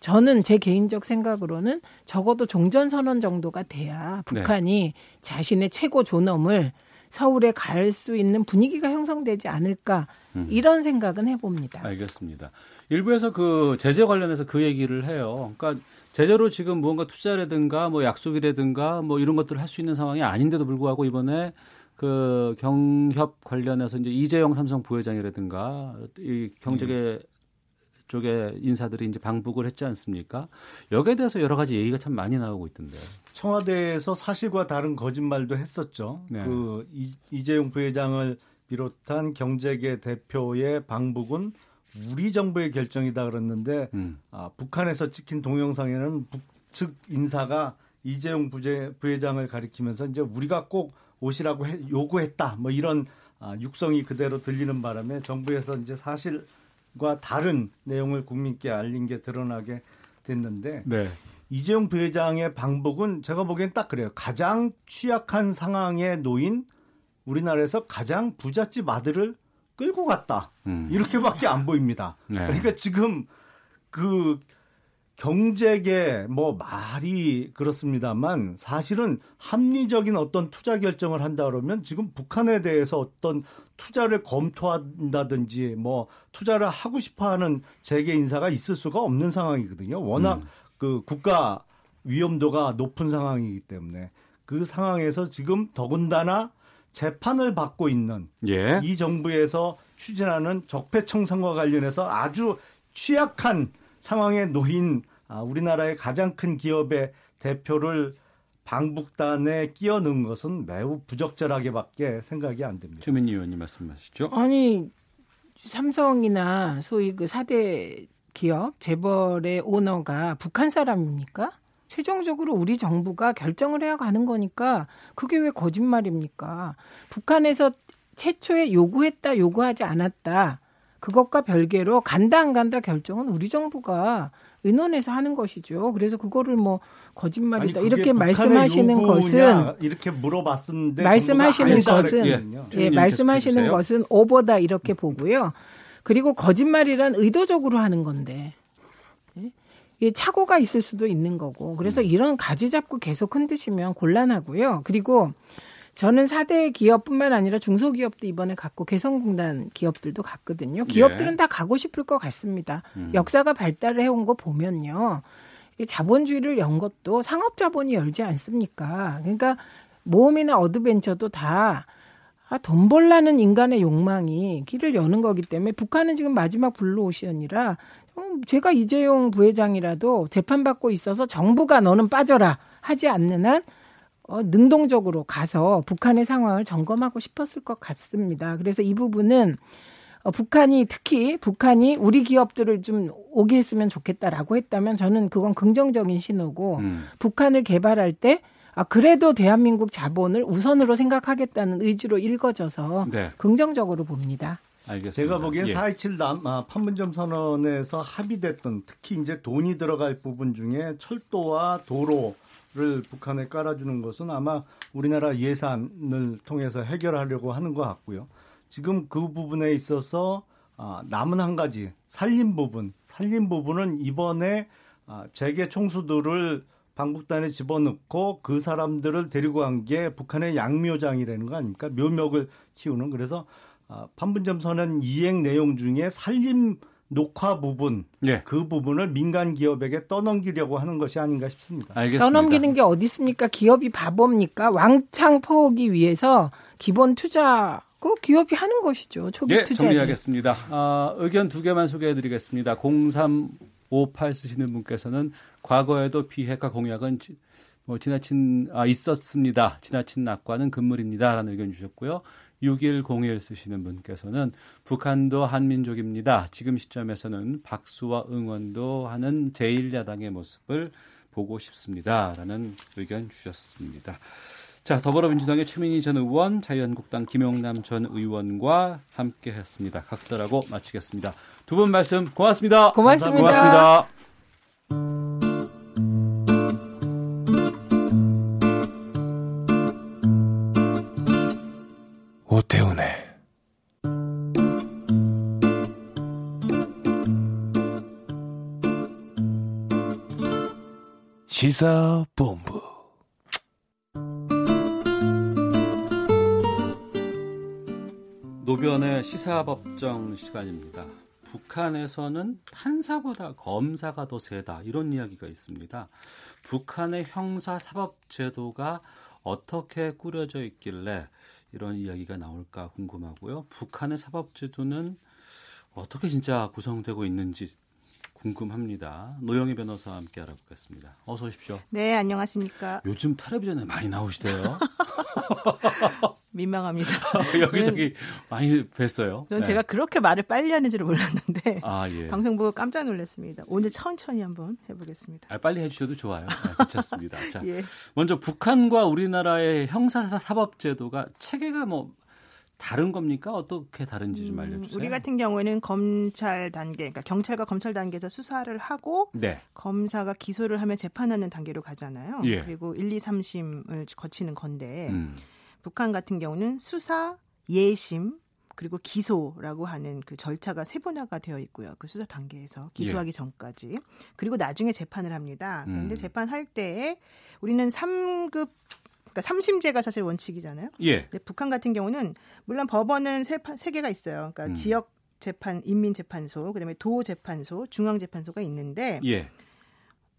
저는 제 개인적 생각으로는 적어도 종전 선언 정도가 돼야 북한이 네. 자신의 최고 존엄을 서울에 갈 수 있는 분위기가 형성되지 않을까 음. 이런 생각은 해봅니다. 알겠습니다. 일부에서 그 제재 관련해서 그 얘기를 해요. 그러니까 제재로 지금 무언가 투자라든가 뭐 약속이라든가 뭐 이런 것들을 할 수 있는 상황이 아닌데도 불구하고 이번에 그 경협 관련해서 이제 이재용 삼성 부회장이라든가 이 경제계 음. 쪽의 인사들이 이제 방북을 했지 않습니까? 여기에 대해서 여러 가지 얘기가 참 많이 나오고 있던데. 청와대에서 사실과 다른 거짓말도 했었죠. 네. 그 이, 이재용 부회장을 비롯한 경제계 대표의 방북은 우리 정부의 결정이다 그랬는데 음. 아, 북한에서 찍힌 동영상에는 북측 인사가 이재용 부재, 부회장을 가리키면서 이제 우리가 꼭 오시라고 해, 요구했다 뭐 이런 아, 육성이 그대로 들리는 바람에 정부에서 이제 사실과 다른 내용을 국민께 알린 게 드러나게 됐는데 네. 이재용 부회장의 방북은 제가 보기엔 딱 그래요. 가장 취약한 상황에 놓인 우리나라에서 가장 부잣집 아들을 끌고 갔다. 음. 이렇게밖에 안 보입니다. 네. 그러니까 지금 그 경제계 뭐 말이 그렇습니다만 사실은 합리적인 어떤 투자 결정을 한다 그러면 지금 북한에 대해서 어떤 투자를 검토한다든지 뭐 투자를 하고 싶어 하는 재계 인사가 있을 수가 없는 상황이거든요. 워낙 음. 그 국가 위험도가 높은 상황이기 때문에 그 상황에서 지금 더군다나 재판을 받고 있는 예. 이 정부에서 추진하는 적폐청산과 관련해서 아주 취약한 상황에 놓인 아, 우리나라의 가장 큰 기업의 대표를 방북단에 끼워 넣은 것은 매우 부적절하게밖에 생각이 안 됩니다. 최민희 의원님 말씀하시죠. 아니 삼성이나 소위 그 4대 기업 재벌의 오너가 북한 사람입니까? 최종적으로 우리 정부가 결정을 해야 가는 거니까 그게 왜 거짓말입니까? 북한에서 최초에 요구했다, 요구하지 않았다. 그것과 별개로 간다 안 간다 결정은 우리 정부가 의논해서 하는 것이죠. 그래서 그거를 뭐 거짓말이다 아니, 이렇게 말씀하시는 것은 이렇게 물어봤는데 말씀하시는 것은 예, 예 말씀하시는 것은 오버다 이렇게 보고요. 그리고 거짓말이란 의도적으로 하는 건데 예? 착오가 있을 수도 있는 거고 그래서 음. 이런 가지 잡고 계속 흔드시면 곤란하고요. 그리고 저는 4대 기업뿐만 아니라 중소기업도 이번에 갔고 개성공단 기업들도 갔거든요. 기업들은 예. 다 가고 싶을 것 같습니다. 음. 역사가 발달을 해온 거 보면요. 자본주의를 연 것도 상업자본이 열지 않습니까? 그러니까 모험이나 어드벤처도 다 아, 돈 벌라는 인간의 욕망이 길을 여는 거기 때문에 북한은 지금 마지막 블루오션이라 어, 제가 이재용 부회장이라도 재판받고 있어서 정부가 너는 빠져라 하지 않는 한 어, 능동적으로 가서 북한의 상황을 점검하고 싶었을 것 같습니다. 그래서 이 부분은 어, 북한이 특히 북한이 우리 기업들을 좀 오게 했으면 좋겠다라고 했다면 저는 그건 긍정적인 신호고 음. 북한을 개발할 때 아, 그래도 대한민국 자본을 우선으로 생각하겠다는 의지로 읽어져서 네. 긍정적으로 봅니다. 알겠습니다. 제가 보기엔 예. 4.27 아, 판문점 선언에서 합의됐던 특히 이제 돈이 들어갈 부분 중에 철도와 도로 를 북한에 깔아주는 것은 아마 우리나라 예산을 통해서 해결하려고 하는 것 같고요. 지금 그 부분에 있어서 아, 남은 한 가지 살림 부분, 살림 부분은 이번에 아, 재계 총수들을 방북단에 집어넣고 그 사람들을 데리고 간 게 북한의 양묘장이라는 거 아닙니까? 묘목을 키우는 그래서 아, 판문점 선언 이행 내용 중에 살림 녹화 부분 예. 그 부분을 민간 기업에게 떠넘기려고 하는 것이 아닌가 싶습니다. 알겠습니다. 떠넘기는 게 어디 있습니까? 기업이 바보입니까? 왕창 퍼오기 위해서 기본 투자 그 기업이 하는 것이죠. 초기 예, 투자. 정리하겠습니다. 아, 의견 두 개만 소개해드리겠습니다. 0358 쓰시는 분께서는 과거에도 비핵화 공약은 뭐 지나친 아 있었습니다. 지나친 낙관은 금물입니다라는 의견 주셨고요. 6101 쓰시는 분께서는 북한도 한민족입니다. 지금 시점에서는 박수와 응원도 하는 제1야당의 모습을 보고 싶습니다 라는 의견 주셨습니다. 자, 더불어민주당의 최민희 전 의원, 자유한국당 김용남 전 의원과 함께 했습니다. 각설하고 마치겠습니다. 두 분 말씀 고맙습니다. 고맙습니다. 고맙습니다. 오태훈의 시사본부 노변의 시사법정 시간입니다. 북한에서는 판사보다 검사가 더 세다 이런 이야기가 있습니다. 북한의 형사 사법 제도가 어떻게 꾸려져 있길래 이런 이야기가 나올까 궁금하고요. 북한의 사법 제도는 어떻게 진짜 구성되고 있는지 궁금합니다. 노영희 변호사와 함께 알아보겠습니다. 어서 오십시오. 네, 안녕하십니까. 요즘 텔레비전에 많이 나오시대요. 민망합니다. 여기저기 많이 뵀어요. 전 네. 제가 그렇게 말을 빨리 하는 줄 몰랐는데 아, 예. 방송 보고 깜짝 놀랐습니다. 오늘 천천히 한번 해보겠습니다. 아, 빨리 해주셔도 좋아요. 네, 괜찮습니다. 자, 예. 먼저 북한과 우리나라의 형사사법제도가 체계가 뭐 다른 겁니까? 어떻게 다른지 좀 음, 알려주세요. 우리 같은 경우에는 검찰 단계, 그러니까 경찰과 검찰 단계에서 수사를 하고 네. 검사가 기소를 하면 재판하는 단계로 가잖아요. 예. 그리고 1, 2, 3심을 거치는 건데 음. 북한 같은 경우는 수사, 예심, 그리고 기소라고 하는 그 절차가 세분화가 되어 있고요. 그 수사 단계에서 기소하기 예. 전까지. 그리고 나중에 재판을 합니다. 그런데 음. 재판할 때에 우리는 3급 그러니까 삼심제가 사실 원칙이잖아요. 예. 북한 같은 경우는 물론 법원은 세, 세 개가 있어요. 그러니까 음. 지역 재판 인민재판소, 그다음에 도 재판소, 중앙 재판소가 있는데 예.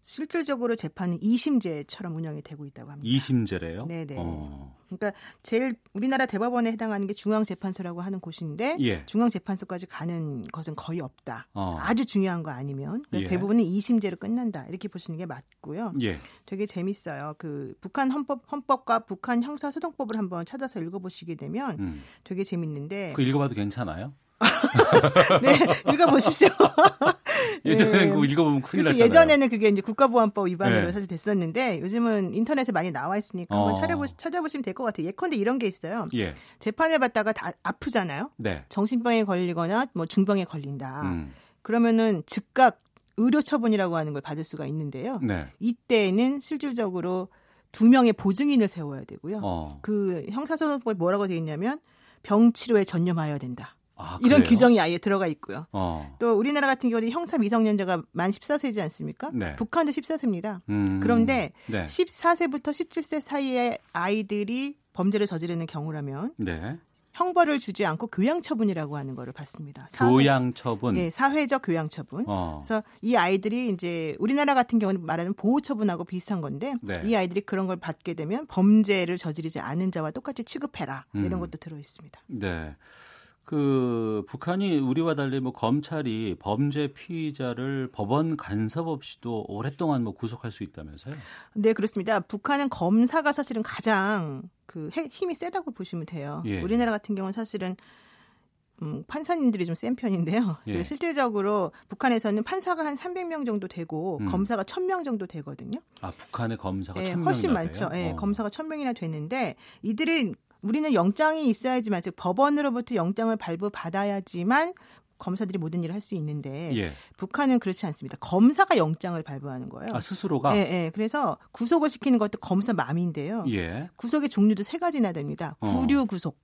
실질적으로 재판은 2심제처럼 운영이 되고 있다고 합니다. 2심제래요? 네네. 어. 그러니까 제일 우리나라 대법원에 해당하는 게 중앙재판소라고 하는 곳인데 예. 중앙재판소까지 가는 것은 거의 없다. 어. 아주 중요한 거 아니면 예. 대부분은 2심제로 끝난다. 이렇게 보시는 게 맞고요. 예. 되게 재밌어요. 그 북한 헌법 헌법과 북한 형사소송법을 한번 찾아서 읽어보시게 되면 음. 되게 재밌는데 그 읽어봐도 괜찮아요? 네, 읽어보십시오. 예전에는 네. 그 읽어보면 큰일 났잖아요. 예전에는 그게 이제 국가보안법 위반으로 네. 사실 됐었는데 요즘은 인터넷에 많이 나와 있으니까 어. 한번 찾아보, 찾아보시면 될 것 같아요. 예컨대 이런 게 있어요. 예. 재판을 받다가 다 아프잖아요. 네. 정신병에 걸리거나 뭐 중병에 걸린다. 음. 그러면은 즉각 의료 처분이라고 하는 걸 받을 수가 있는데요. 네. 이때는 실질적으로 두 명의 보증인을 세워야 되고요. 어. 그 형사소송법에 뭐라고 되어 있냐면 병 치료에 전념하여야 된다. 아, 이런 규정이 아예 들어가 있고요. 어. 또 우리나라 같은 경우는 형사 미성년자가 만 14세지 않습니까? 네. 북한도 14세입니다. 음, 그런데 네. 14세부터 17세 사이의 아이들이 범죄를 저지르는 경우라면 네. 형벌을 주지 않고 교양 처분이라고 하는 거를 받습니다. 교양 처분. 네, 사회적 교양 처분. 어. 그래서 이 아이들이 이제 우리나라 같은 경우는 말하는 보호 처분하고 비슷한 건데 네. 이 아이들이 그런 걸 받게 되면 범죄를 저지르지 않은 자와 똑같이 취급해라 음. 이런 것도 들어 있습니다. 네. 그 북한이 우리와 달리 뭐 검찰이 범죄 피의자를 법원 간섭 없이도 오랫동안 뭐 구속할 수 있다면서요? 네, 그렇습니다. 북한은 검사가 사실은 가장 그 힘이 세다고 보시면 돼요. 예. 우리나라 같은 경우는 사실은 음, 판사님들이 좀 센 편인데요. 예. 실질적으로 북한에서는 판사가 한 300명 정도 되고 음. 검사가 1000명 정도 되거든요. 아, 북한의 검사가 네, 1000명 훨씬 많죠. 예, 네, 어. 검사가 1000명이나 되는데 이들은 우리는 영장이 있어야지만 즉 법원으로부터 영장을 발부받아야지만 검사들이 모든 일을 할 수 있는데 예. 북한은 그렇지 않습니다. 검사가 영장을 발부하는 거예요. 아 스스로가? 예, 예. 그래서 구속을 시키는 것도 검사 맘인데요. 예. 구속의 종류도 세 가지나 됩니다. 구류 구속,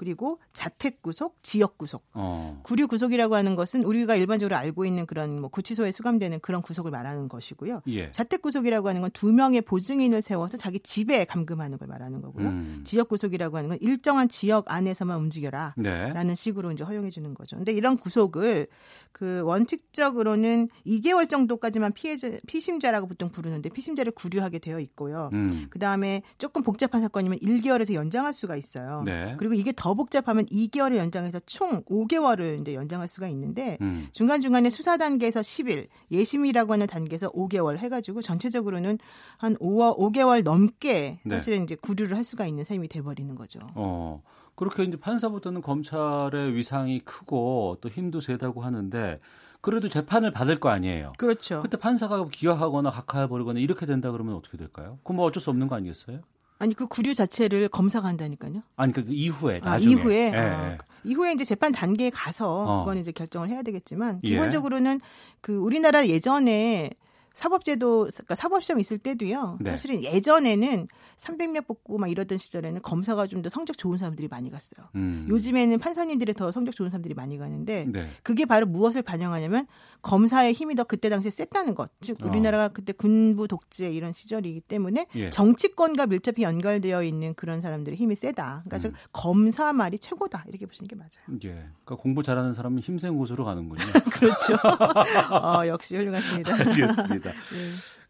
그리고 자택 구속, 지역 구속. 어. 구류 구속이라고 하는 것은 우리가 일반적으로 알고 있는 그런 뭐 구치소에 수감되는 그런 구속을 말하는 것이고요. 예. 자택 구속이라고 하는 건 두 명의 보증인을 세워서 자기 집에 감금하는 걸 말하는 거고요. 음. 지역 구속이라고 하는 건 일정한 지역 안에서만 움직여라라는 네. 식으로 이제 허용해 주는 거죠. 근데 이런 구속을 그 원칙적으로는 2개월 정도까지만 피해자 피심자라고 보통 부르는데 피심자를 구류하게 되어 있고요. 음. 그다음에 조금 복잡한 사건이면 1개월에서 연장할 수가 있어요. 네. 그리고 이게 더더 복잡하면 2개월을 연장해서 총 5개월을 이제 연장할 수가 있는데 음. 중간 중간에 수사 단계에서 10일, 예심이라고 하는 단계에서 5개월 해가지고 전체적으로는 한 5, 5개월 넘게 네. 사실은 이제 구류를 할 수가 있는 셈이 돼버리는 거죠. 어. 그렇게 이제 판사부터는 검찰의 위상이 크고 또 힘도 세다고 하는데 그래도 재판을 받을 거 아니에요. 그렇죠. 그때 판사가 기각하거나 각하해 버리거나 이렇게 된다 그러면 어떻게 될까요? 그럼 뭐 어쩔 수 없는 거 아니겠어요? 아니 그 구류 자체를 검사가 한다니까요? 아니 그 이후에 아, 나중에. 아, 이후에 예, 아, 이후에 이제 재판 단계에 가서 어. 그건 이제 결정을 해야 되겠지만 예. 기본적으로는 예. 그 우리나라 예전에 사법제도 그러니까 사법시험 있을 때도요. 네. 사실은 예전에는 300명 뽑고 막 이러던 시절에는 검사가 좀 더 성적 좋은 사람들이 많이 갔어요. 음. 요즘에는 판사님들이 더 성적 좋은 사람들이 많이 가는데 네. 그게 바로 무엇을 반영하냐면 검사의 힘이 더 그때 당시에 셌다는 것. 즉 어. 우리나라가 그때 군부 독재 이런 시절이기 때문에 예. 정치권과 밀접히 연결되어 있는 그런 사람들의 힘이 세다. 그러니까 음. 즉 검사 말이 최고다 이렇게 보시는 게 맞아요. 예. 그러니까 공부 잘하는 사람은 힘센 곳으로 가는군요. 그렇죠. 어, 역시 훌륭하십니다. 알겠습니다. 네.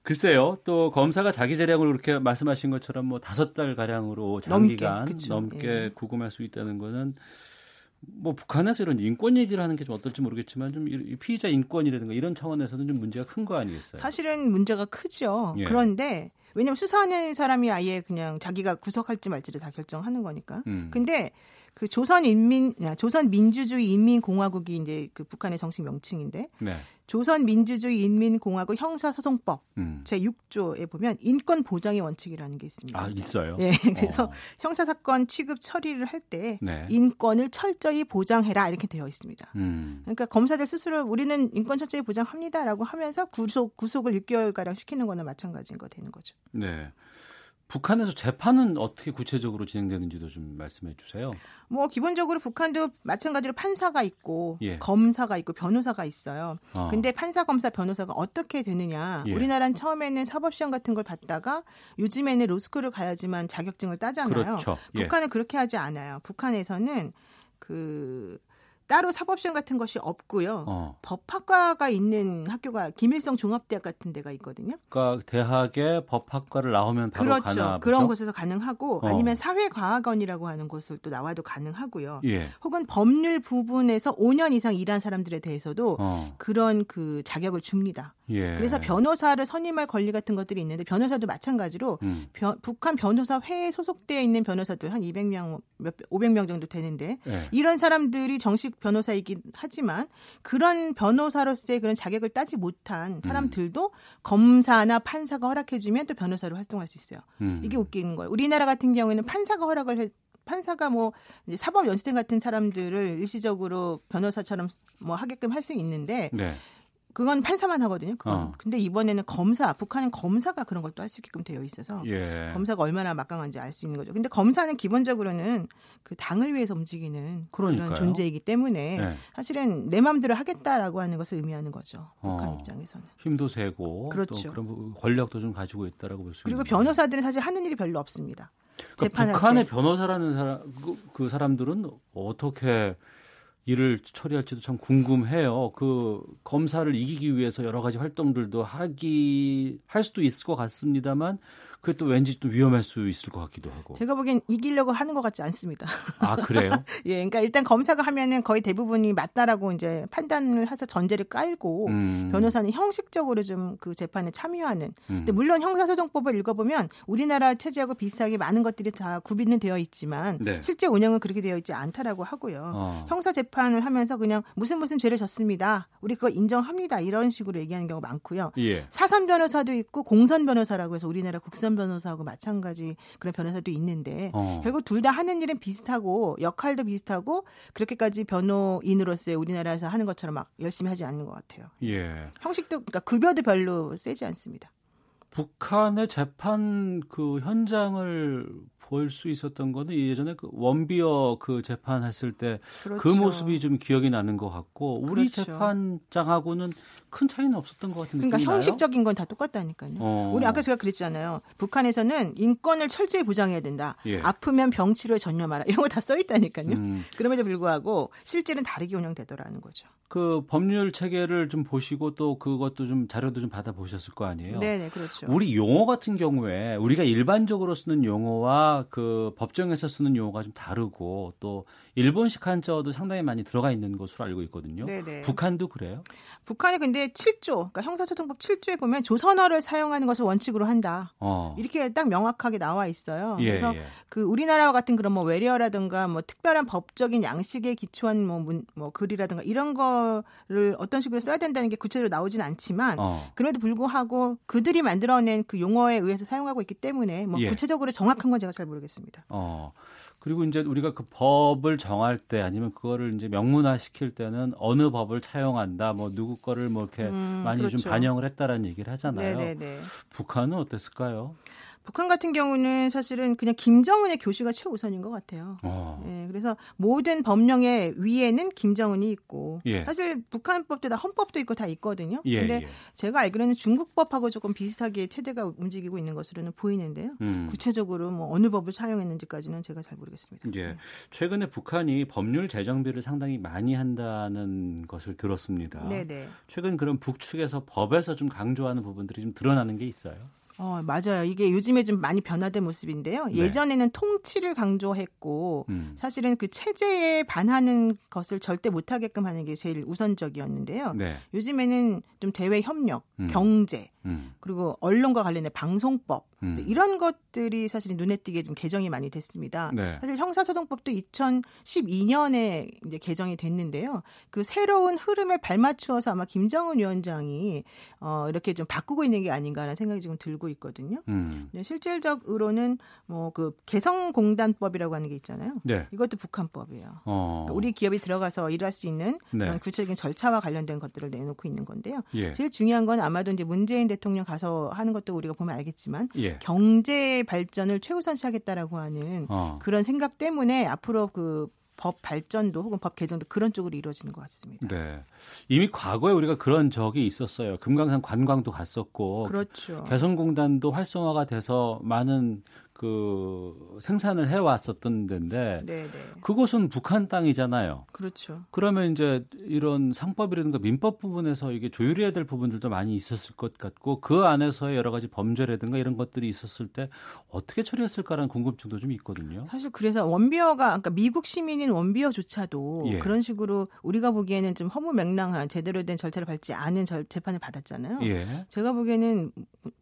글쎄요, 또 검사가 자기 재량으로 그렇게 말씀하신 것처럼 뭐 다섯 달 가량으로 장기간 넘게, 넘게 예. 구금할 수 있다는 거는 뭐 북한에서 이런 인권 얘기를 하는 게 좀 어떨지 모르겠지만 좀 피의자 인권이라든가 이런 차원에서는 좀 문제가 큰 거 아니겠어요? 사실은 문제가 크죠. 예. 그런데 왜냐하면 수사하는 사람이 아예 그냥 자기가 구속할지 말지를 다 결정하는 거니까. 음. 근데 그 조선 인민 조선 민주주의 인민공화국이 이제 그 북한의 정식 명칭인데 네. 조선 민주주의 인민공화국 형사소송법 음. 제 6조에 보면 인권 보장의 원칙이라는 게 있습니다. 아 있어요? 네, 그래서 어. 형사 사건 취급 처리를 할때 네. 인권을 철저히 보장해라 이렇게 되어 있습니다. 음. 그러니까 검사들 스스로 우리는 인권 철저히 보장합니다라고 하면서 구속 구속을 6개월 가량 시키는 거나 마찬가지인 거 되는 거죠. 네. 북한에서 재판은 어떻게 구체적으로 진행되는지도 좀 말씀해 주세요. 뭐 기본적으로 북한도 마찬가지로 판사가 있고 예. 검사가 있고 변호사가 있어요. 어. 근데 판사, 검사, 변호사가 어떻게 되느냐? 예. 우리나라는 처음에는 사법 시험 같은 걸 받다가 요즘에는 로스쿨을 가야지만 자격증을 따잖아요. 그렇죠. 예. 북한은 그렇게 하지 않아요. 북한에서는 그 따로 사법시험 같은 것이 없고요. 어. 법학과가 있는 학교가 김일성 종합대학 같은 데가 있거든요. 그러니까 대학에 법학과를 나오면 바로 그렇죠. 가나 보죠? 그런 곳에서 가능하고 어. 아니면 사회과학원이라고 하는 곳을 또 나와도 가능하고요. 예. 혹은 법률 부분에서 5년 이상 일한 사람들에 대해서도 어. 그런 그 자격을 줍니다. 예. 그래서 변호사를 선임할 권리 같은 것들이 있는데 변호사도 마찬가지로 음. 변, 북한 변호사 회에 소속되어 있는 변호사들 한 200명 몇 500명 정도 되는데 예. 이런 사람들이 정식 변호사이긴 하지만 그런 변호사로서의 그런 자격을 따지 못한 사람들도 음. 검사나 판사가 허락해 주면 또 변호사로 활동할 수 있어요. 음. 이게 웃기는 거예요. 우리나라 같은 경우에는 판사가 허락을 해, 판사가 뭐 사법 연수생 같은 사람들을 일시적으로 변호사처럼 뭐 하게끔 할 수 있는데 네. 그건 판사만 하거든요. 그건. 어. 근데 이번에는 검사, 북한은 검사가 그런 걸또할수 있게끔 되어 있어서 예. 검사가 얼마나 막강한지 알 수 있는 거죠. 근데 검사는 기본적으로는 그 당을 위해서 움직이는 그러니까요. 그런 존재이기 때문에 네. 사실은 내 마음대로 하겠다라고 하는 것을 의미하는 거죠. 북한 어. 입장에서는. 힘도 세고 그렇죠. 그런 권력도 좀 가지고 있다라고 볼 수 있는. 그리고 변호사들은 사실 하는 일이 별로 없습니다. 그러니까 북한의 때. 변호사라는 사람 그, 그 사람들은 어떻게 일을 처리할지도 참 궁금해요. 그 검사를 이기기 위해서 여러 가지 활동들도 하기 할 수도 있을 것 같습니다만 그게 또 왠지 또 위험할 수 있을 것 같기도 하고. 제가 보기엔 이기려고 하는 것 같지 않습니다. 아 그래요? 예, 그러니까 일단 검사가 하면은 거의 대부분이 맞다라고 이제 판단을 해서 전제를 깔고 음. 변호사는 형식적으로 좀 그 재판에 참여하는. 음. 근데 물론 형사소송법을 읽어보면 우리나라 체제하고 비슷하게 많은 것들이 다 구비는 되어 있지만 네. 실제 운영은 그렇게 되어 있지 않다라고 하고요. 어. 형사 재판을 하면서 그냥 무슨 무슨 죄를 졌습니다. 우리 그거 인정합니다. 이런 식으로 얘기하는 경우가 많고요. 예. 사선 변호사도 있고 공선 변호사라고 해서 우리나라 국선 이전 변호사하고 마찬가지 그런 변호사도 있는데 어. 결국 둘 다 하는 일은 비슷하고 역할도 비슷하고 그렇게까지 변호인으로서의 우리나라에서 하는 것처럼 막 열심히 하지 않는 것 같아요. 예. 형식도 그러니까 급여도 별로 세지 않습니다. 북한의 재판 그 현장을 볼 수 있었던 거는 예전에 그 원비어 그 재판했을 때그 그렇죠. 모습이 좀 기억이 나는 것 같고 우리 그렇죠. 재판장하고는 큰 차이는 없었던 것 같은 데. 그러니까 형식적인 건 다 똑같다니까요. 어. 우리 아까 제가 그랬잖아요. 북한에서는 인권을 철저히 보장해야 된다. 예. 아프면 병치료에 전념하라. 이런 거 다 써 있다니까요. 음. 그럼에도 불구하고 실제는 다르게 운영되더라는 거죠. 그 법률 체계를 좀 보시고 또 그것도 좀 자료도 좀 받아 보셨을 거 아니에요. 네, 네, 그렇죠. 우리 용어 같은 경우에 우리가 일반적으로 쓰는 용어와 그 법정에서 쓰는 용어가 좀 다르고 또 일본식 한자어도 상당히 많이 들어가 있는 것으로 알고 있거든요. 네네. 네. 북한도 그래요? 북한이 근데 7조, 그러니까 형사소송법 7조에 보면 조선어를 사용하는 것을 원칙으로 한다. 어. 이렇게 딱 명확하게 나와 있어요. 예, 그래서 예. 그 우리나라와 같은 그런 뭐 외래어라든가 뭐 특별한 법적인 양식에 기초한 뭐, 문, 뭐 글이라든가 이런 거를 어떤 식으로 써야 된다는 게 구체적으로 나오진 않지만 어. 그럼에도 불구하고 그들이 만들어낸 그 용어에 의해서 사용하고 있기 때문에 뭐 예. 구체적으로 정확한 건 제가 잘 모르겠습니다. 어. 그리고 이제 우리가 그 법을 정할 때 아니면 그거를 이제 명문화 시킬 때는 어느 법을 차용한다, 뭐 누구 거를 뭐 이렇게 음, 많이 그렇죠. 좀 반영을 했다라는 얘기를 하잖아요. 네네네. 북한은 어땠을까요? 북한 같은 경우는 사실은 그냥 김정은의 교시가 최우선인 것 같아요. 어. 예, 그래서 모든 법령의 위에는 김정은이 있고 예. 사실 북한법도 다 헌법도 있고 다 있거든요. 예, 근데 예. 제가 알기로는 중국법하고 조금 비슷하게 체제가 움직이고 있는 것으로는 보이는데요. 음. 구체적으로 뭐 어느 법을 사용했는지까지는 제가 잘 모르겠습니다. 예. 네. 최근에 북한이 법률 재정비를 상당히 많이 한다는 것을 들었습니다. 네네. 최근 그런 북측에서 법에서 좀 강조하는 부분들이 좀 드러나는 게 있어요. 어, 맞아요. 이게 요즘에 좀 많이 변화된 모습인데요. 네. 예전에는 통치를 강조했고 음. 사실은 그 체제에 반하는 것을 절대 못하게끔 하는 게 제일 우선적이었는데요. 네. 요즘에는 좀 대외 협력, 음. 경제, 음. 그리고 언론과 관련된 방송법 음. 이런 것들이 사실 눈에 띄게 좀 개정이 많이 됐습니다. 네. 사실 형사소송법도 2012년에 이제 개정이 됐는데요. 그 새로운 흐름에 발맞추어서 아마 김정은 위원장이 어, 이렇게 좀 바꾸고 있는 게 아닌가라는 생각이 지금 들고 있거든요. 음. 실질적으로는 뭐 그 개성공단법이라고 하는 게 있잖아요. 네. 이것도 북한법이에요. 어. 그러니까 우리 기업이 들어가서 일할 수 있는 네. 그런 구체적인 절차와 관련된 것들을 내놓고 있는 건데요. 예. 제일 중요한 건 아마도 이제 문재인 대통령 가서 하는 것도 우리가 보면 알겠지만 예. 경제 발전을 최우선시하겠다라고 하는 어. 그런 생각 때문에 앞으로 그 법 발전도 혹은 법 개정도 그런 쪽으로 이루어지는 것 같습니다. 네. 이미 과거에 우리가 그런 적이 있었어요. 금강산 관광도 갔었고. 그렇죠. 개성공단도 활성화가 돼서 많은 그 생산을 해왔었던 데인데 네네. 그곳은 북한 땅이잖아요. 그렇죠. 그러면 이제 이런 상법이라든가 민법 부분에서 이게 조율해야 될 부분들도 많이 있었을 것 같고 그 안에서의 여러 가지 범죄라든가 이런 것들이 있었을 때 어떻게 처리했을까라는 궁금증도 좀 있거든요. 사실 그래서 원비어가 그러니까 미국 시민인 원비어조차도 예. 그런 식으로 우리가 보기에는 좀 허무맹랑한 제대로 된 절차를 밟지 않은 절, 재판을 받았잖아요. 예. 제가 보기에는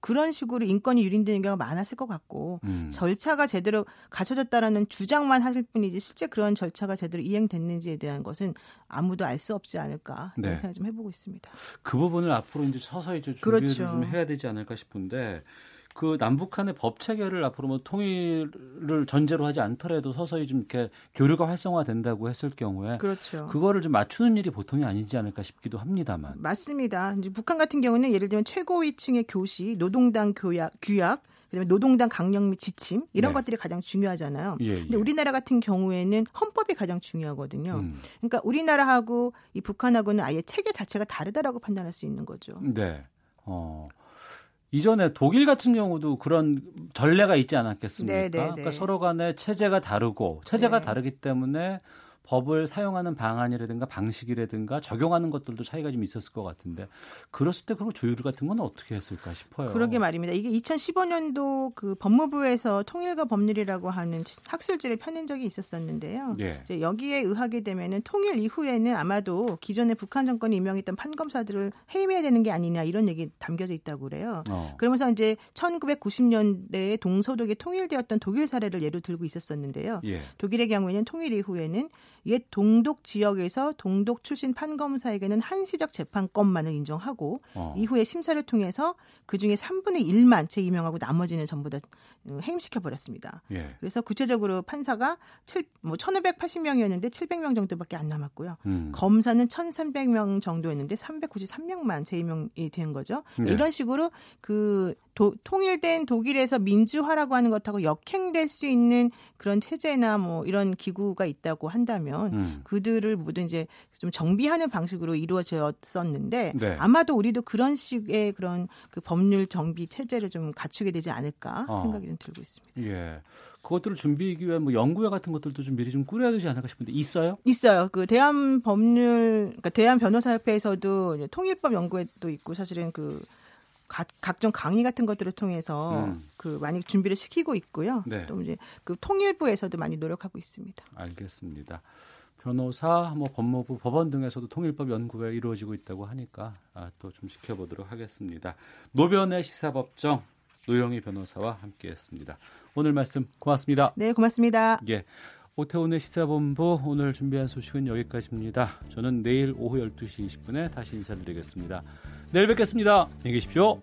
그런 식으로 인권이 유린되는 경우가 많았을 것 같고 음. 음. 절차가 제대로 갖춰졌다라는 주장만 하실 뿐이지 실제 그런 절차가 제대로 이행됐는지에 대한 것은 아무도 알 수 없지 않을까 네. 생각 좀 해보고 있습니다. 그 부분을 앞으로 이제 서서히 좀 준비를 그렇죠. 좀 해야 되지 않을까 싶은데 그 남북한의 법 체계를 앞으로 뭐 통일을 전제로 하지 않더라도 서서히 좀 이렇게 교류가 활성화된다고 했을 경우에 그렇죠. 그거를 좀 맞추는 일이 보통이 아니지 않을까 싶기도 합니다만 맞습니다. 이제 북한 같은 경우는 예를 들면 최고위층의 교시, 노동당 교약, 규약 그다음에 노동당 강령 및 지침 이런 네. 것들이 가장 중요하잖아요. 예, 근데 예. 우리나라 같은 경우에는 헌법이 가장 중요하거든요. 음. 그러니까 우리나라하고 이 북한하고는 아예 체계 자체가 다르다라고 판단할 수 있는 거죠. 네. 어. 이전에 독일 같은 경우도 그런 전례가 있지 않았겠습니까? 네, 네, 네. 그러니까 서로 간에 체제가 다르고 체제가 네. 다르기 때문에 법을 사용하는 방안이라든가 방식이라든가 적용하는 것들도 차이가 좀 있었을 것 같은데 그랬을 때 그런 조율 같은 건 어떻게 했을까 싶어요. 그러게 말입니다. 이게 2015년도 그 법무부에서 통일과 법률이라고 하는 학술지를 펴낸 적이 있었었는데요. 예. 이제 여기에 의하게 되면은 통일 이후에는 아마도 기존의 북한 정권이 임명했던 판검사들을 해임해야 되는 게 아니냐 이런 얘기 담겨져 있다고 그래요. 어. 그러면서 이제 1990년대에 동서독이 통일되었던 독일 사례를 예로 들고 있었었는데요. 예. 독일의 경우에는 통일 이후에는 옛 동독 지역에서 동독 출신 판검사에게는 한시적 재판권만을 인정하고 어. 이후에 심사를 통해서 그중에 3분의 1만 재임명하고 나머지는 전부 다 어, 해임시켜 버렸습니다. 예. 그래서 구체적으로 판사가 7, 뭐 1,580명이었는데 700명 정도밖에 안 남았고요. 음. 검사는 1,300명 정도였는데 393명만 재임명이 된 거죠. 네. 이런 식으로 그 도, 통일된 독일에서 민주화라고 하는 것하고 역행될 수 있는 그런 체제나 뭐 이런 기구가 있다고 한다면 음. 그들을 모두 이제 좀 정비하는 방식으로 이루어졌었는데 네. 아마도 우리도 그런 식의 그런 그 법률 정비 체제를 좀 갖추게 되지 않을까 어. 생각이 좀 들고 있습니다. 예. 그것들을 준비하기 위한 뭐 연구회 같은 것들도 좀 미리 좀 꾸려야 되지 않을까 싶은데 있어요? 있어요. 그 대한 법률 그러니까 대한 변호사협회에서도 통일법 연구회도 있고 사실은 그 각, 각종 강의 같은 것들을 통해서 음. 그 많이 준비를 시키고 있고요. 네. 또 이제 그 통일부에서도 많이 노력하고 있습니다. 알겠습니다. 변호사, 뭐 법무부, 법원 등에서도 통일법 연구가 이루어지고 있다고 하니까 아, 또 좀 지켜보도록 하겠습니다. 노변의 시사법정 노영희 변호사와 함께했습니다. 오늘 말씀 고맙습니다. 네, 고맙습니다. 예. 오태훈의 시사본부 오늘 준비한 소식은 여기까지입니다. 저는 내일 오후 12시 20분에 다시 인사드리겠습니다. 내일 뵙겠습니다. 안녕히 계십시오.